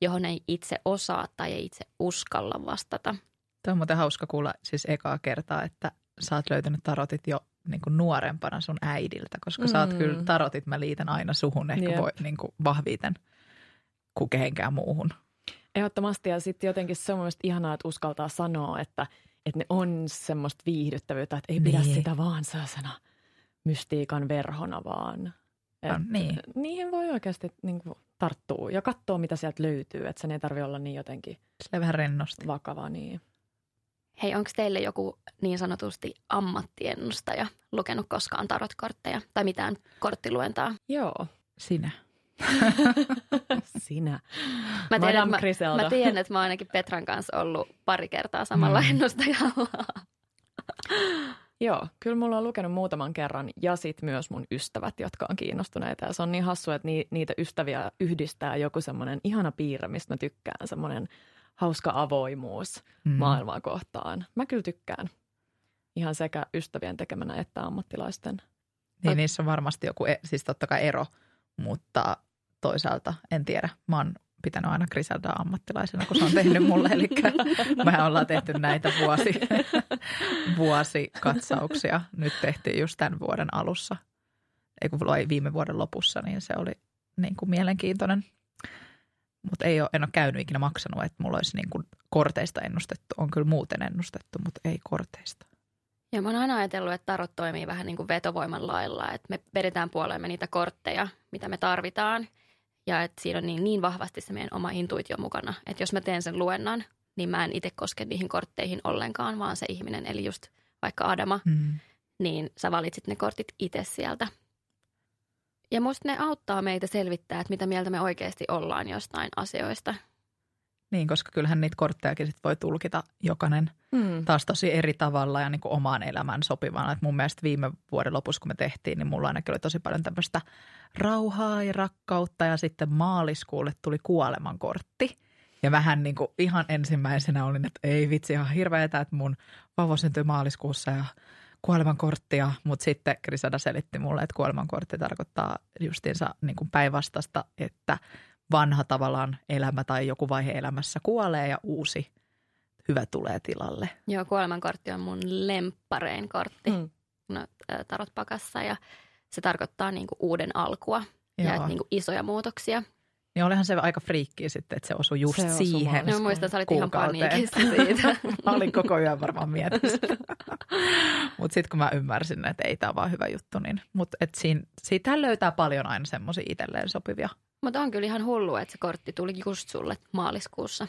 johon ei itse osaa tai ei itse uskalla vastata. Tämä on muuten hauska kuulla siis ekaa kertaa, että sä oot löytänyt tarotit jo niin kuin nuorempana sun äidiltä, koska mm. sä oot Mm. kyllä tarotit, mä liitän aina suhun ehkä Jep. voi, niin kuin vahviten kuin kehenkään muuhun. Ehdottomasti ja sitten jotenkin se on mielestäni ihanaa, että uskaltaa sanoa, että, että ne on semmoista viihdyttävyyttä, että ei pidä Niin. sitä vaan sellaisena mystiikan verhona vaan. Et On, niin. Niihin voi oikeasti niin kuin, tarttua ja katsoa, mitä sieltä löytyy. Että sen ei tarvitse olla niin jotenkin Sille vähän rennosti. vakava. Niin. Hei, onko teille joku niin sanotusti ammattiennustaja lukenut koskaan tarotkortteja tai mitään korttiluentaa? Joo, Sinä. sinä. Mä tiedän, mä, mä tiedän, että mä oon ainakin Petran kanssa ollut pari kertaa samalla Mm. mm. ennustajalla. Joo, kyllä mulla on lukenut muutaman kerran ja sitten myös mun ystävät, jotka on kiinnostuneita. Ja se on niin hassu, että ni, niitä ystäviä yhdistää joku semmoinen ihana piirre, mistä mä tykkään, semmoinen hauska avoimuus Mm. maailmaa kohtaan. Mä kyllä tykkään ihan sekä ystävien tekemänä että ammattilaisten. Niin niissä on varmasti joku, e- siis totta kai ero, mutta toisaalta en tiedä. Mä oon pitänyt aina Griseldaa ammattilaisena, kun se on tehnyt mulle. Eli mehän ollaan tehty näitä vuosi, vuosikatsauksia. Nyt tehtiin just tämän vuoden alussa. Ei kun viime vuoden lopussa, niin se oli niin kuin mielenkiintoinen. Mutta ei ole, en ole käynyt ikinä maksanut, että mulla olisi niin kuin korteista ennustettu. On kyllä muuten ennustettu, mutta ei korteista. Ja mä oon aina ajatellut, että tarot toimii vähän niin kuin vetovoiman lailla, että me vedetään puoleemme niitä kortteja, mitä me tarvitaan. Ja että siinä on niin, niin vahvasti se meidän oma intuitio mukana, että jos mä teen sen luennan, niin mä en itse koske niihin kortteihin ollenkaan, vaan se ihminen, eli just vaikka Adama, Mm. niin sä valitsit ne kortit itse sieltä. Ja musta ne auttaa meitä selvittää, että mitä mieltä me oikeasti ollaan jostain asioista. Niin, koska kyllähän niitä korttejakin sit voi tulkita jokainen Hmm. taas tosi eri tavalla ja niin kuin omaan elämään sopivana. Et mun mielestä viime vuoden lopussa, kun me tehtiin, niin mulla ainakin oli tosi paljon tämmöistä rauhaa ja rakkautta ja sitten maaliskuulle tuli kuolemankortti. Ja vähän niin kuin ihan ensimmäisenä olin, että ei vitsi, ihan hirveetä, että mun vauva syntyi maaliskuussa ja kuolemankorttia, mutta sitten Grisada selitti mulle, että kuolemankortti tarkoittaa justiinsa niin kuin päinvastasta, että vanha tavallaan elämä tai joku vaihe elämässä kuolee ja uusi hyvä tulee tilalle. Joo, kuolemankortti on mun lempparein kortti Hmm. no, ä, tarotpakassa ja se tarkoittaa niin kuin uuden alkua ja Joo. että niin kuin isoja muutoksia. Niin olihan se aika friikkiä sitten, että se osui just Se siihen. maaliskuun. No muistan, sä olit ihan paniikissa siitä. mä olin koko yön varmaan mietissä. Mutta sitten kun mä ymmärsin, että ei tämä vaan hyvä juttu, niin mutta et siinä, siitähän löytää paljon aina semmoisia itselleen sopivia. Mutta on kyllä ihan hullu, että se kortti tuli just sulle maaliskuussa.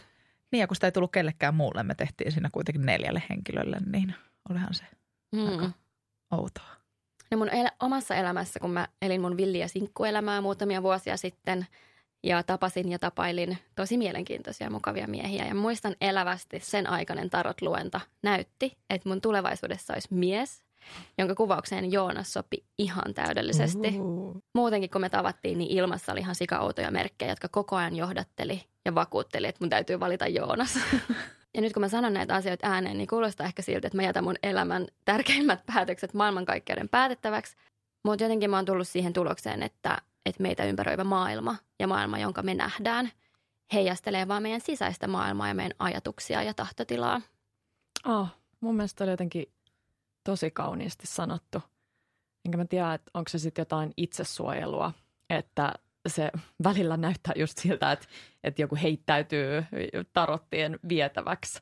Niin ja kun sitä ei tullut kellekään muulle, me tehtiin siinä kuitenkin neljälle henkilölle, niin olihan se Mm. aika outoa. No mun el- omassa elämässä, kun mä elin mun villiä sinkkuelämää muutamia vuosia sitten ja tapasin ja tapailin tosi mielenkiintoisia ja mukavia miehiä. Ja muistan elävästi sen aikainen tarot-luenta näytti, että mun tulevaisuudessa olisi mies, jonka kuvaukseen Joonas sopi ihan täydellisesti. Uhu. Muutenkin kun me tavattiin, niin ilmassa oli ihan sikaoutoja merkkejä, jotka koko ajan johdatteli ja vakuutteli, että mun täytyy valita Joonas. Ja nyt kun mä sanon näitä asioita ääneen, niin kuulostaa ehkä siltä, että mä jätän mun elämän tärkeimmät päätökset maailmankaikkeuden päätettäväksi. Mutta jotenkin mä oon tullut siihen tulokseen, että, että meitä ympäröivä maailma ja maailma, jonka me nähdään, heijastelee vaan meidän sisäistä maailmaa ja meidän ajatuksia ja tahtotilaa. Oh, mun mielestä oli jotenkin tosi kauniisti sanottu. Enkä mä tiedä, että onko se sitten jotain itsesuojelua, että se välillä näyttää just siltä, että, että joku heittäytyy tarottien vietäväksi,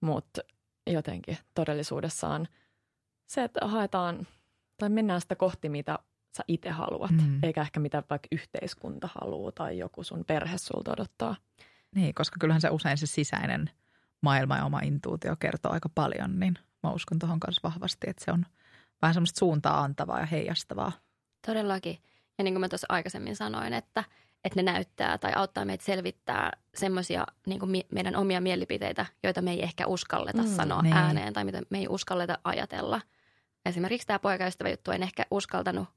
mutta jotenkin todellisuudessaan se, että haetaan tai mennään sitä kohti, mitä sä itse haluat, Mm. eikä ehkä mitä vaikka yhteiskunta haluaa tai joku sun perhe sulta odottaa. Niin, koska kyllähän se usein se sisäinen maailma ja oma intuutio kertoo aika paljon, niin mä uskon tuohon kanssa vahvasti, että se on vähän semmoista suuntaa antavaa ja heijastavaa. Todellakin. Ja niin kuin mä tuossa aikaisemmin sanoin, että, että ne näyttää tai auttaa meitä selvittää semmoisia niin mi- meidän omia mielipiteitä, joita me ei ehkä uskalleta mm, sanoa niin. ääneen tai mitä me ei uskalleta ajatella. Esimerkiksi tämä poikaystävä juttu en ehkä uskaltanut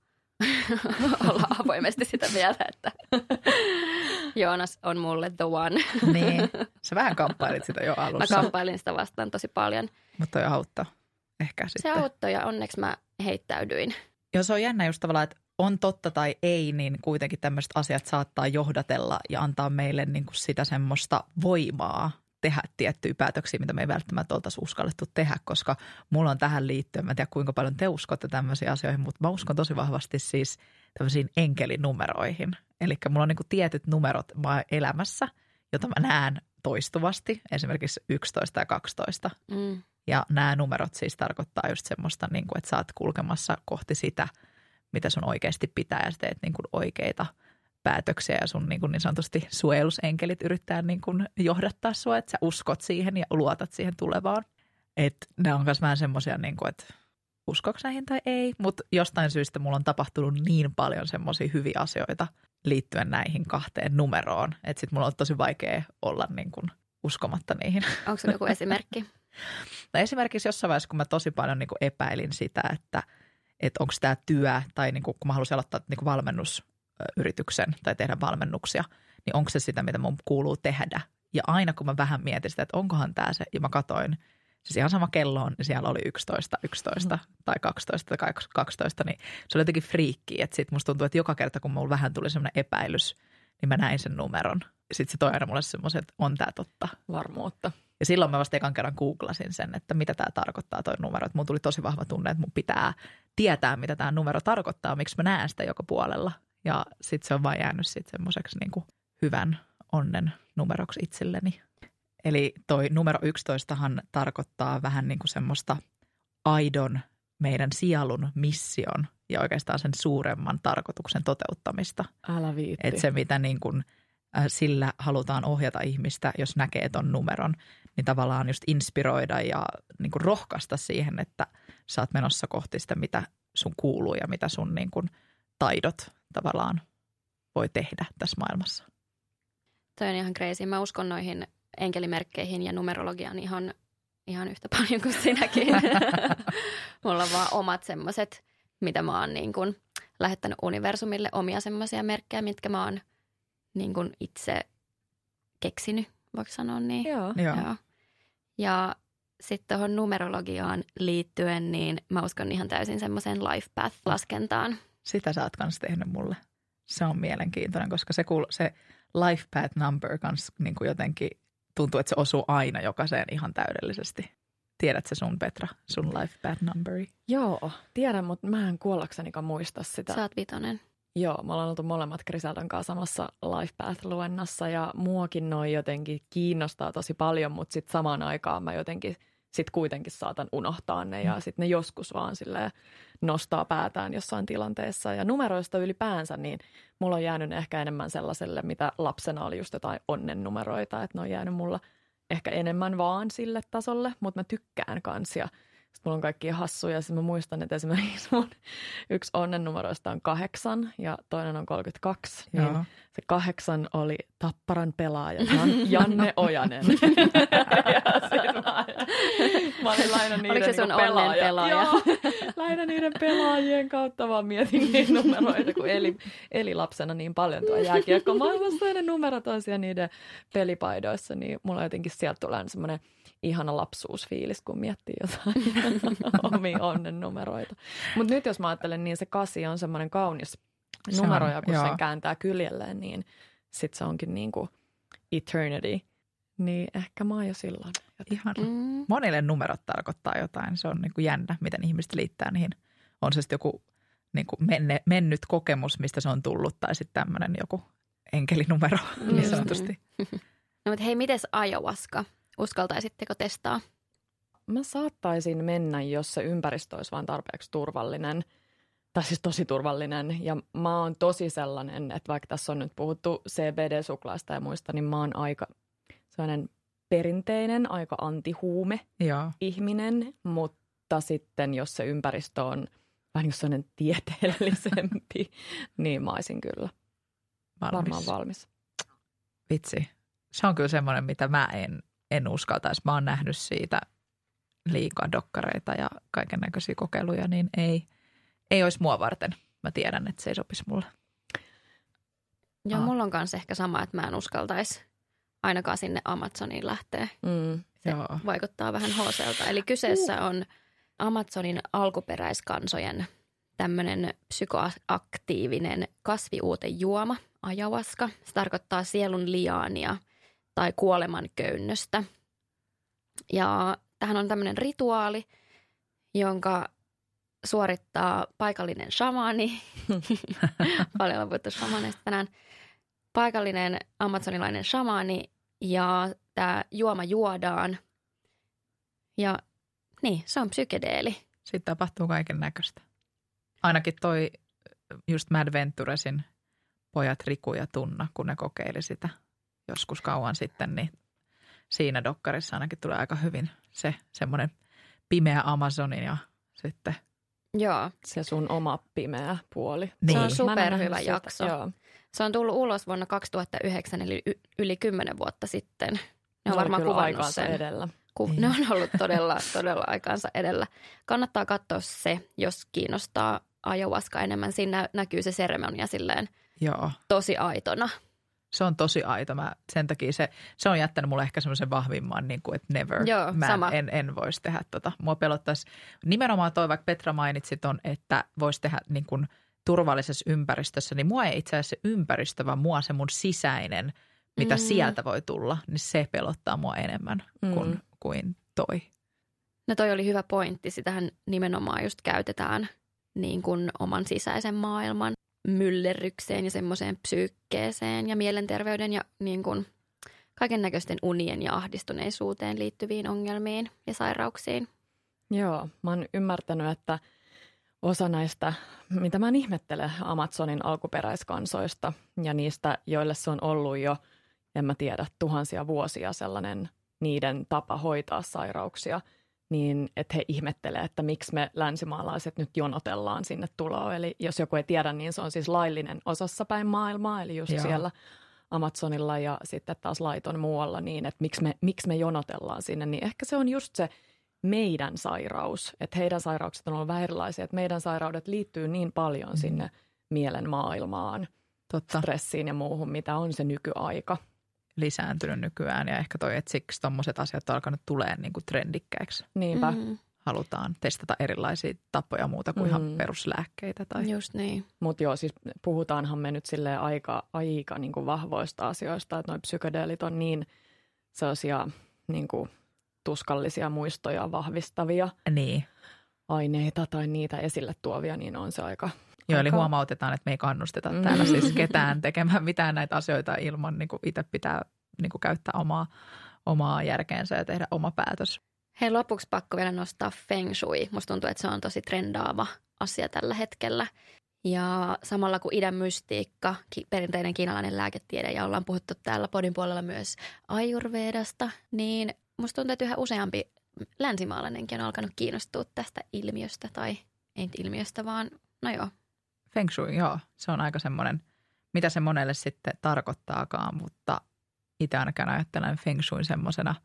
olla avoimesti sitä mieltä, että Joonas on mulle the one. Niin, sä vähän kamppailit sitä jo Mä alussa, kamppailin sitä vastaan tosi paljon. mutta toi auttaa ehkä Se sitten. auttoi ja onneksi mä heittäydyin. Joo, se on jännä just tavallaan, että on totta tai ei, niin kuitenkin tämmöiset asiat saattaa johdatella ja antaa meille niin kuin sitä semmoista voimaa tehdä tiettyjä päätöksiä, mitä me ei välttämättä oltaisi uskallettu tehdä, koska mulla on tähän liittyen, mä en tiedä kuinka paljon te uskotte tämmöisiin asioihin, mutta mä uskon tosi vahvasti siis tämmöisiin enkelinumeroihin. Eli mulla on niin kuin tietyt numerot mä elämässä, jota mä näen toistuvasti, esimerkiksi 11 ja 12. Mm. Ja nämä numerot siis tarkoittaa just semmoista, niin kuin, että sä oot kulkemassa kohti sitä, mitä sun oikeasti pitää ja sä teet niin kuin oikeita päätöksiä ja sun niin, kuin niin sanotusti suojelusenkelit yrittää niin kuin johdattaa sua, että sä uskot siihen ja luotat siihen tulevaan. Että nämä on myös vähän semmoisia, niin kuin, että uskoks näihin tai ei, mutta jostain syystä mulla on tapahtunut niin paljon semmoisia hyviä asioita liittyen näihin kahteen numeroon, että sit mulla on tosi vaikea olla niin kuin uskomatta niihin. Onko se joku esimerkki? No esimerkiksi jossain vaiheessa, kun mä tosi paljon niin kuin epäilin sitä, että, että onko tämä työ tai niin kuin, kun mä halusin aloittaa niin kuin valmennusyrityksen tai tehdä valmennuksia, niin onko se sitä, mitä mun kuuluu tehdä. Ja aina kun mä vähän mietin sitä, että onkohan tämä se, ja mä katoin, siis ihan sama kello on, niin siellä oli 11, 11 mm. tai 12 tai 12, niin se oli jotenkin friikki, että sit musta tuntuu, että joka kerta kun mulla vähän tuli semmoinen epäilys, niin mä näin sen numeron. Sitten se toi aina mulle semmoisen, että on tämä totta. Varmuutta. Ja silloin mä vasta ekan kerran googlasin sen, että mitä tämä tarkoittaa toi numero. Että mun tuli tosi vahva tunne, että mun pitää tietää, mitä tämä numero tarkoittaa, miksi mä näen sitä joka puolella. Ja sitten se on vaan jäänyt sitten semmoiseksi niin hyvän onnen numeroksi itselleni. Eli toi numero 11 tarkoittaa vähän niin kuin semmoista aidon meidän sielun mission ja oikeastaan sen suuremman tarkoituksen toteuttamista. Älä viitti. Että se, mitä niin kuin, äh, sillä halutaan ohjata ihmistä, jos näkee ton numeron, niin tavallaan just inspiroida ja niin kuin rohkaista siihen, että sä oot menossa kohti sitä, mitä sun kuuluu ja mitä sun niin kuin taidot tavallaan voi tehdä tässä maailmassa. Toi on ihan crazy. Mä uskon noihin enkelimerkkeihin ja numerologiaan ihan, ihan yhtä paljon kuin sinäkin. Mulla on vaan omat semmoiset, mitä mä oon niin kuin lähettänyt universumille omia semmoisia merkkejä, mitkä mä oon niin kuin itse keksinyt, voiko sanoa niin? Joo. Joo. Joo. Ja sitten tuohon numerologiaan liittyen, niin mä uskon ihan täysin semmoiseen life path-laskentaan. Sitä sä oot kanssa tehnyt mulle. Se on mielenkiintoinen, koska se, kuul- se life path number kanssa niin kuin jotenkin tuntuu, että se osuu aina jokaiseen ihan täydellisesti. Tiedätkö sun Petra, sun life path numberi? Joo, tiedän, mutta mä en kuollaksenikaan muista sitä. Sä oot vitonen. Joo, me ollaan oltu molemmat Griseldan kanssa samassa LifePath-luennassa ja muakin noin jotenkin kiinnostaa tosi paljon, mutta sitten samaan aikaan mä jotenkin sitten kuitenkin saatan unohtaa ne ja sitten ne joskus vaan silleen nostaa päätään jossain tilanteessa. Ja numeroista ylipäänsä, niin mulla on jäänyt ehkä enemmän sellaiselle, mitä lapsena oli just jotain onnennumeroita, että ne on jäänyt mulla ehkä enemmän vaan sille tasolle, mutta mä tykkään kans ja sitten mulla on kaikkia hassuja. Sitten mä muistan, että esimerkiksi mun yksi onnennumeroista on kahdeksan ja toinen on 32. Niin Joo. se kahdeksan oli Tapparan pelaaja Jan, Janne Ojanen. ja mä, mä olin aina niiden Oliko se sun niinku onnen pelaaja? Joo, lähinnä niiden pelaajien kautta vaan mietin niitä numeroita, kun eli, eli lapsena niin paljon tuo jääkiekko maailmassa ja ne numerot on siellä niiden pelipaidoissa, niin mulla jotenkin sieltä tulee semmoinen ihana lapsuusfiilis, kun miettii jotain omia onnen numeroita. Mutta nyt jos mä ajattelen, niin se kasi on semmoinen kaunis Se numero, ja kun joo. sen kääntää kyljelleen, niin sitten se onkin niin kuin eternity. Niin ehkä mä oon jo silloin. Ihan. Mm. Monille numerot tarkoittaa jotain. Se on niin kuin jännä, miten ihmiset liittää niihin. On se sitten joku niin kuin menne, mennyt kokemus, mistä se on tullut, tai sitten tämmöinen joku enkelinumero niin Just sanotusti. No mutta hei, mites ayahuasca? Uskaltaisitteko testaa? Mä saattaisin mennä, jos se ympäristö olisi vain tarpeeksi turvallinen. Tai siis tosi turvallinen. Ja mä oon tosi sellainen, että vaikka tässä on nyt puhuttu CBD-suklaasta ja muista, niin mä oon aika sellainen perinteinen, aika antihuume Joo. ihminen. Mutta sitten, jos se ympäristö on vähän niin sellainen tieteellisempi, niin mä olisin kyllä Valmis. varmaan valmis. Vitsi. Se on kyllä semmoinen, mitä mä en, en uskaltaisi. Mä oon nähnyt siitä liikaa dokkareita ja kaiken näköisiä kokeiluja, niin ei, ei olisi mua varten. Mä tiedän, että se ei sopisi mulle. Joo, Aa. mulla on kanssa ehkä sama, että mä en uskaltaisi ainakaan sinne Amazoniin lähteä. Mm. Se Joo. vaikuttaa vähän hooselta. Eli kyseessä on Amazonin alkuperäiskansojen tämmöinen psykoaktiivinen kasviuutejuoma, ayahuasca. Se tarkoittaa sielun liaania tai kuoleman köynnöstä. Ja tähän on tämmöinen rituaali, jonka suorittaa paikallinen shamaani. Paljon on puhuttu tänään. Paikallinen amazonilainen shamaani ja tämä juoma juodaan. Ja niin, se on psykedeeli. Sitten tapahtuu kaiken näköistä. Ainakin toi just Mad Venturesin pojat Riku ja Tunna, kun ne kokeili sitä joskus kauan sitten, niin siinä dokkarissa ainakin tulee aika hyvin se semmoinen pimeä Amazonin ja sitten Joo, Se sun oma pimeä puoli. Niin. se on superhyvä jakso. Joo. Se on tullut ulos vuonna 2009, eli y- yli 10 vuotta sitten. Ne on oli varmaan kuvannut sen. edellä. Ku- Niin. ne on ollut todella, todella aikaansa edellä. Kannattaa katsoa se, jos kiinnostaa ayahuasca enemmän. Siinä nä- näkyy se seremonia silleen joo, tosi aitona. Se on tosi aito. Mä, sen takia se, se on jättänyt mulle ehkä semmoisen vahvimman, niin kuin, että never. Joo, Mä sama. en, en voisi tehdä tota. Mua pelottaisi. Nimenomaan toi, vaikka Petra mainitsi ton, että voisi tehdä niin kuin turvallisessa ympäristössä, niin mua ei itse asiassa se ympäristö, vaan mua se mun sisäinen, mitä Mm. sieltä voi tulla, niin se pelottaa mua enemmän Mm. kuin, kuin toi. No toi oli hyvä pointti. Sitähän nimenomaan just käytetään niin kuin oman sisäisen maailman myllerrykseen ja semmoiseen psyykkeeseen ja mielenterveyden ja niin kuin kaiken näköisten unien ja ahdistuneisuuteen liittyviin ongelmiin ja sairauksiin. Joo, mä oon ymmärtänyt, että osa näistä, mitä mä en ihmettele Amazonin alkuperäiskansoista ja niistä, joille se on ollut jo, en mä tiedä, tuhansia vuosia sellainen niiden tapa hoitaa sairauksia, niin että he ihmettelee, että miksi me länsimaalaiset nyt jonotellaan sinne tuloon. Eli jos joku ei tiedä, niin se on siis laillinen osassa päin maailmaa, eli just Joo. siellä Amazonilla ja sitten taas laiton muualla niin, että miksi me, miksi me jonotellaan sinne, niin ehkä se on just se meidän sairaus, että heidän sairaukset on ollut vähän erilaisia, että meidän sairaudet liittyy niin paljon Mm. sinne mielen maailmaan, Totta. stressiin ja muuhun, mitä on se nykyaika. Lisääntynyt nykyään ja ehkä toi, että siksi tommoset asiat on alkanut tulee niin kuin trendikkäiksi. Niinpä. Mm. Mm, Halutaan testata erilaisia tapoja muuta kuin ihan Mm. peruslääkkeitä. Tai... just niin. Mutta joo, siis puhutaanhan me nyt sille aika, aika niin kuin vahvoista asioista, että noi psykedeelit on niin sellaisia niin kuin tuskallisia muistoja vahvistavia Niin, aineita tai niitä esille tuovia, niin on se aika, Joo, eli huomautetaan, että me ei kannusteta Mm. täällä siis ketään tekemään mitään näitä asioita ilman, niin kuin itse pitää niin kuin käyttää omaa, omaa järkeensä ja tehdä oma päätös. Hei, lopuksi pakko vielä nostaa feng shui. Musta tuntuu, että se on tosi trendaava asia tällä hetkellä. Ja samalla kuin idän mystiikka, perinteinen kiinalainen lääketiede, ja ollaan puhuttu täällä podin puolella myös ayurvedasta, niin musta tuntuu, että yhä useampi länsimaalainenkin on alkanut kiinnostua tästä ilmiöstä, tai ei ilmiöstä, vaan no joo, Feng shui, joo, se on aika semmoinen, mitä se monelle sitten tarkoittaakaan, mutta itse ainakaan ajattelen feng shuin semmoisena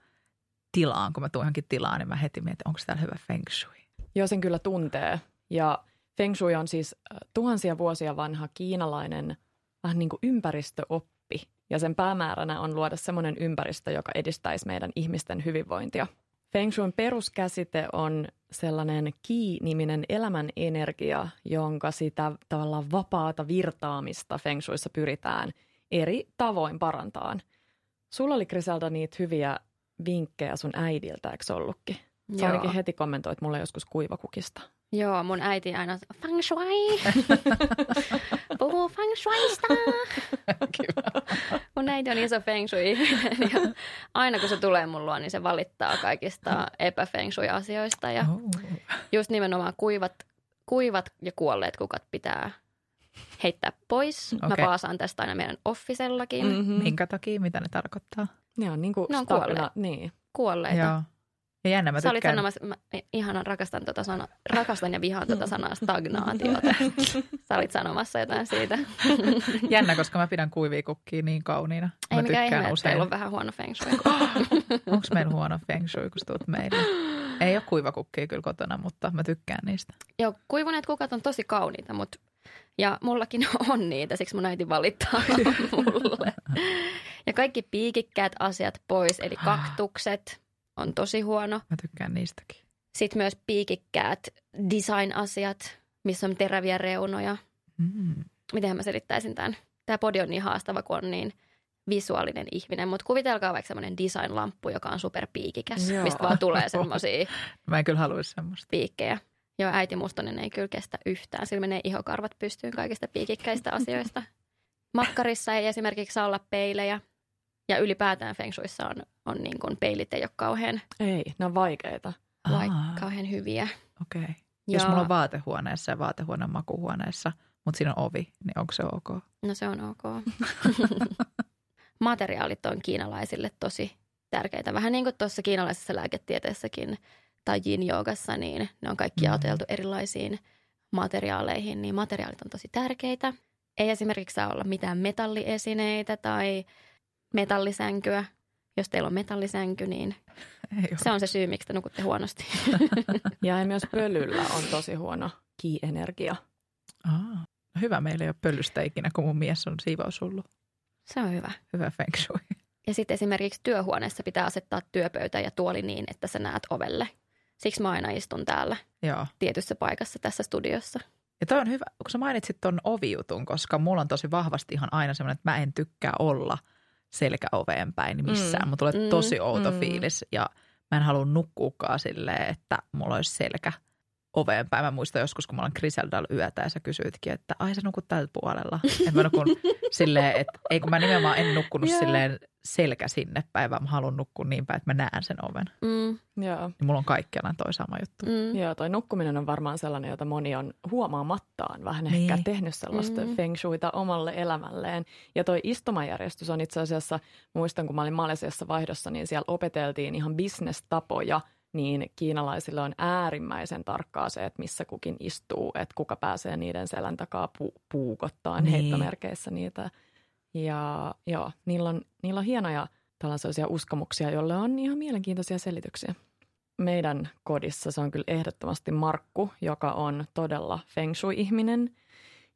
tilaan. Kun mä tuun johonkin tilaan, niin mä heti mietin, onko täällä hyvä feng shui. Joo, sen kyllä tuntee. Ja Feng Shui on siis äh, tuhansia vuosia vanha kiinalainen vähän niin kuin ympäristöoppi. Ja sen päämääränä on luoda semmoinen ympäristö, joka edistäisi meidän ihmisten hyvinvointia. Feng Shuin peruskäsite on sellainen ki-niminen elämän energia, jonka sitä tavallaan vapaata virtaamista Feng Shuissa pyritään eri tavoin parantaan. Sulla oli Griselda niitä hyviä vinkkejä sun äidiltä, eikö ollutkin? Sä ainakin heti kommentoit mulle joskus kuivakukista. Joo, mun äiti aina feng shui. Puhuu feng shuista. Mun äiti on iso feng shui. ja aina kun se tulee mun luo, niin se valittaa kaikista epäfeng shui asioista. Ja Oh. just nimenomaan kuivat, kuivat ja kuolleet kukat pitää heittää pois. Mä Okei. paasaan tästä aina meidän officellakin. Mm. Mm-hmm. Minkä takia, mitä ne tarkoittaa? Ne on niinku Ne on kuolleet. Niin. Kuolleita. Joo. Ja jännä, mä Sä olit sanomassa, mä ihanan rakastan, tota sana, rakastan ja vihaan tota sanaa stagnaatiota. Sä olit sanomassa jotain siitä. Jännä, koska mä pidän kuivia kukkia niin kauniina. Mä Ei mikään ihme, usein. teillä on vähän huono feng shui. Onko meillä huono feng shui, kun tuut meille? Ei ole kuivakukkia kyllä kotona, mutta mä tykkään niistä. Joo, kuivuneet kukat on tosi kauniita, mutta ja mullakin on niitä, siksi mun äiti valittaa mulle. Ja kaikki piikikkäät asiat pois, eli kaktukset on tosi huono. Mä tykkään niistäkin. Sitten myös piikikkäät design-asiat, missä on teräviä reunoja. Mm. Miten mä selittäisin tämän? Tämä podi on niin haastava, kun on niin visuaalinen ihminen, mutta kuvitelkaa vaikka semmoinen design-lamppu, joka on superpiikikäs, Joo. mistä vaan tulee semmoisia Mä en kyllä haluaisi semmoista. piikkejä. Joo, äiti Mustonen ei kyllä kestä yhtään. Sillä menee ihokarvat pystyyn kaikista piikikkäistä asioista. Makkarissa ei esimerkiksi saa olla peilejä. Ja ylipäätään Feng Shuissa on, on niin kuin peilit ei ole kauhean, Ei, ne on vaikeita. vai, Aa, kauhean hyviä. Okei. Okay. Ja, Jos mulla on vaatehuoneessa ja vaatehuoneen makuhuoneessa, mutta siinä on ovi, niin onko se ok? No se on ok. Materiaalit on kiinalaisille tosi tärkeitä. Vähän niin kuin tuossa kiinalaisessa lääketieteessäkin tai yin joogassa, niin ne on kaikki Mm. jaoteltu erilaisiin materiaaleihin, niin materiaalit on tosi tärkeitä. Ei esimerkiksi saa olla mitään metalliesineitä tai metallisänkyä. Jos teillä on metallisänky, niin se on se syy, miksi te nukutte huonosti. Ja myös pölyllä on tosi huono ki-energia. Aa, no hyvä, meillä ei ole pölystä ikinä, kun mun mies on siivousullu. Se on hyvä. Hyvä feng shui. Ja sitten esimerkiksi työhuoneessa pitää asettaa työpöytä ja tuoli niin, että sä näet ovelle. Siksi mä aina istun täällä Joo. tietyssä paikassa tässä studiossa. Ja toi on hyvä, kun sä mainitsit ton ovijutun, koska mulla on tosi vahvasti ihan aina semmoinen, että mä en tykkää olla selkä oveen päin missään. Mm, Mulla tulee mm, tosi outo mm. fiilis ja mä en halua nukkuukaan silleen, että mulla olisi selkä oveen päin. Mä muistan joskus, kun mä olen Griseldalla yötä ja sä kysyitkin, että ai sä nukut tällä puolella. Että mä nukun silleen, että ei kun mä nimenomaan en nukkunut Joo. silleen selkä sinne päin, vaan mä haluan nukkua niin päin, että mä näen sen oven. Mm, Joo. Niin mulla on kaikkialla toi sama juttu. mm. Joo, toi nukkuminen on varmaan sellainen, jota moni on huomaamattaan vähän Niin. ehkä tehnyt sellaista Mm. feng shuita omalle elämälleen. Ja toi istumajärjestys on itse asiassa, muistan kun mä olin Malesiassa vaihdossa, niin siellä opeteltiin ihan bisnestapoja, niin kiinalaisille on äärimmäisen tarkkaa se, että missä kukin istuu, että kuka pääsee niiden selän takaa pu- puukottaan Niin. heittomerkeissä niitä. Ja joo, niillä on, niillä on hienoja tällaisia uskomuksia, joille on ihan mielenkiintoisia selityksiä meidän kodissa se on kyllä ehdottomasti Markku, joka on todella feng shui-ihminen.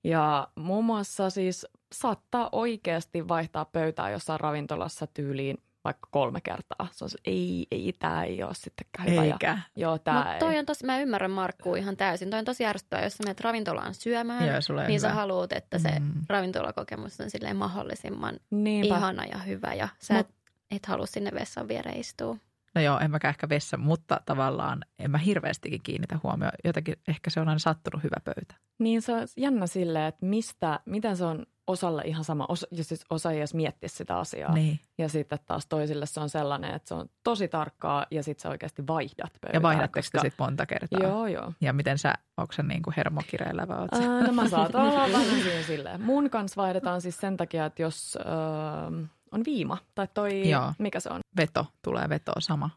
Ja muun muassa siis saattaa oikeasti vaihtaa pöytää jossain ravintolassa tyyliin vaikka kolme kertaa. Se on se, ei, ei, tämä ei ole sittenkään hyvä. Ja, Eikä. joo, tämä Mutta toi ei. on tosi, mä ymmärrän Markkuu ihan täysin. Toi on tosi ärsyttävää, jos sä menet ravintolaan syömään, Joo, niin sä hyvä. haluat, että se Mm. ravintolakokemus on silleen mahdollisimman Niinpä. ihana ja hyvä. Ja sä Mut- et, et halua sinne vessan viereen istua. No joo, en mäkään ehkä vessa, mutta tavallaan en mä hirveästikin kiinnitä huomioon. Jotenkin ehkä se on aina sattunut hyvä pöytä. Niin se on jännä silleen, että mistä, miten se on osalle ihan sama, osa, jos siis osa ei edes miettiä sitä asiaa. Niin. Ja sitten taas toisille se on sellainen, että se on tosi tarkkaa ja sitten sä oikeasti vaihdat pöytää. Ja vaihdatteko koska... sitten monta kertaa? Joo, joo. Ja miten sä, onko se niin kuin hermokireillä vai oot sä? Ää, no mä saatan olla vähän siinä silleen. Mun kanssa vaihdetaan siis sen takia, että jos öö, on viima tai toi, Joo. mikä se on? Veto, tulee vetoa sama.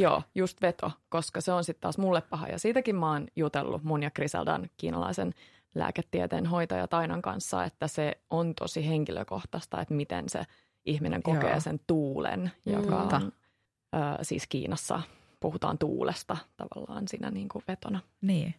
Joo, just veto, koska se on sitten taas mulle paha. Ja siitäkin mä oon jutellut mun ja Griseldan kiinalaisen lääketieteen hoitaja Tainan kanssa, että se on tosi henkilökohtaista, että miten se ihminen kokee Joo. sen tuulen, joka Totta. on, ö, siis Kiinassa puhutaan tuulesta tavallaan siinä niin kuin vetona. Niin.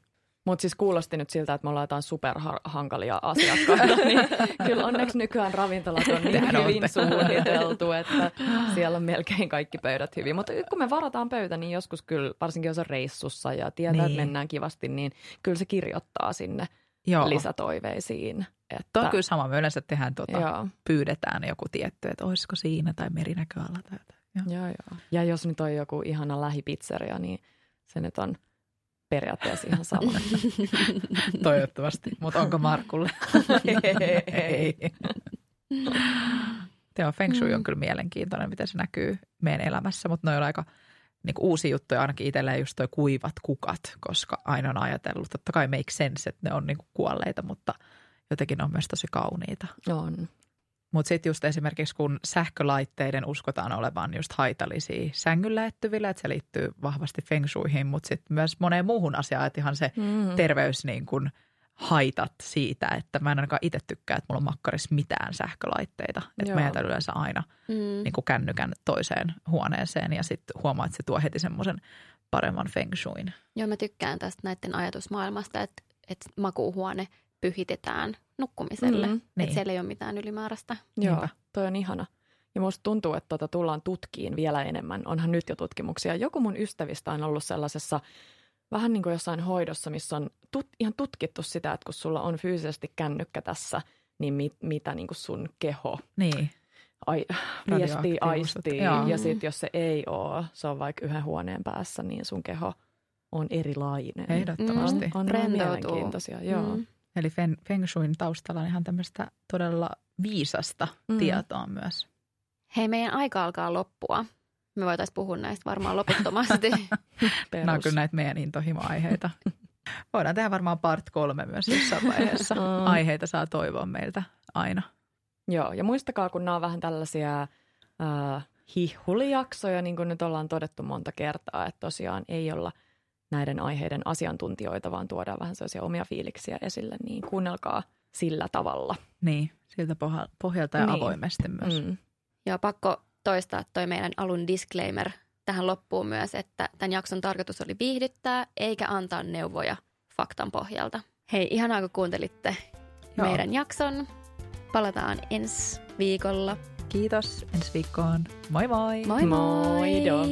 Mutta siis kuulosti nyt siltä, että me ollaan jotain superhankalia asiakkaita, niin kyllä onneksi nykyään ravintolat on niin Tehän hyvin suunniteltu, että siellä on melkein kaikki pöydät hyvin. Mutta kun me varataan pöytä, niin joskus kyllä, varsinkin jos on reissussa ja tietää. Niin. että mennään kivasti, niin kyllä se kirjoittaa sinne Joo. lisätoiveisiin. Että, Tuo on kyllä sama. Me yleensä tehdään, tuota, Joo, pyydetään joku tietty, että olisiko siinä tai merinäköala tai. Joo. joo, joo. Ja jos nyt on joku ihana lähipizzeria, niin se nyt on periaatteessa ihan sama. Toivottavasti. Mutta onko Markulle? Ei. Joo, Feng Shui on kyllä mielenkiintoinen, miten se näkyy meidän elämässä, mutta ne on aika niin uusi juttu ainakin itselleen just toi kuivat kukat, koska aina on ajatellut, totta kai make sense, että ne on niin kuolleita, mutta jotenkin ne on myös tosi kauniita. on. Mutta sitten just esimerkiksi kun sähkölaitteiden uskotaan olevan just haitallisia sängyllä lähettyvillä, että se liittyy vahvasti feng shuihin, mutta sitten myös moneen muuhun asiaan, että ihan se Mm. terveys niin kuin haitat siitä, että mä en ainakaan itse tykkää, että mulla on makkarissa mitään sähkölaitteita. Että mä jätän yleensä aina Mm. niin kuin kännykän toiseen huoneeseen ja sitten huomaa, että se tuo heti semmoisen paremman feng shuin. Joo, mä tykkään tästä näiden ajatusmaailmasta, että, että makuuhuone pyhitetään nukkumiselle. Mm, Mm, niin. Että siellä ei ole mitään ylimääräistä. Joo, Niinpä. toi on ihana. Ja musta tuntuu, että tota tullaan tutkiin vielä enemmän. Onhan nyt jo tutkimuksia. Joku mun ystävistä on ollut sellaisessa vähän niin kuin jossain hoidossa, missä on tut, ihan tutkittu sitä, että kun sulla on fyysisesti kännykkä tässä, niin mit, mitä niin kuin sun keho Niin, ai, viestii, aistii. joo. Ja sitten jos se ei ole, se on vaikka yhden huoneen päässä, niin sun keho on erilainen. ehdottomasti. On, on ne Rentoutuu. mielenkiintoisia, joo. Mm. Eli feng, feng shuin taustalla on ihan tämmöistä todella viisasta mm. tietoa myös. Hei, meidän aika alkaa loppua. Me voitaisiin puhua näistä varmaan loputtomasti. Nämä on kyllä näitä meidän intohimo-aiheita. Voidaan tehdä varmaan part kolme myös jossain vaiheessa. Aiheita saa toivoa meiltä aina. Joo, ja muistakaa, kun nämä on vähän tällaisia äh, hihulijaksoja, niin kuin nyt ollaan todettu monta kertaa, että tosiaan ei olla näiden aiheiden asiantuntijoita, vaan tuodaan vähän sellaisia omia fiiliksiä esille, niin kuunnelkaa sillä tavalla. Niin, siltä pohja- pohjalta ja Niin. avoimesti myös. Mm. Joo, pakko toistaa toi meidän alun disclaimer tähän loppuun myös, että tämän jakson tarkoitus oli viihdyttää eikä antaa neuvoja faktan pohjalta. Hei, ihanaa kun kuuntelitte Joo. meidän jakson. Palataan ensi viikolla. Kiitos ensi viikkoon. Moi moi! Moi moi! Moido.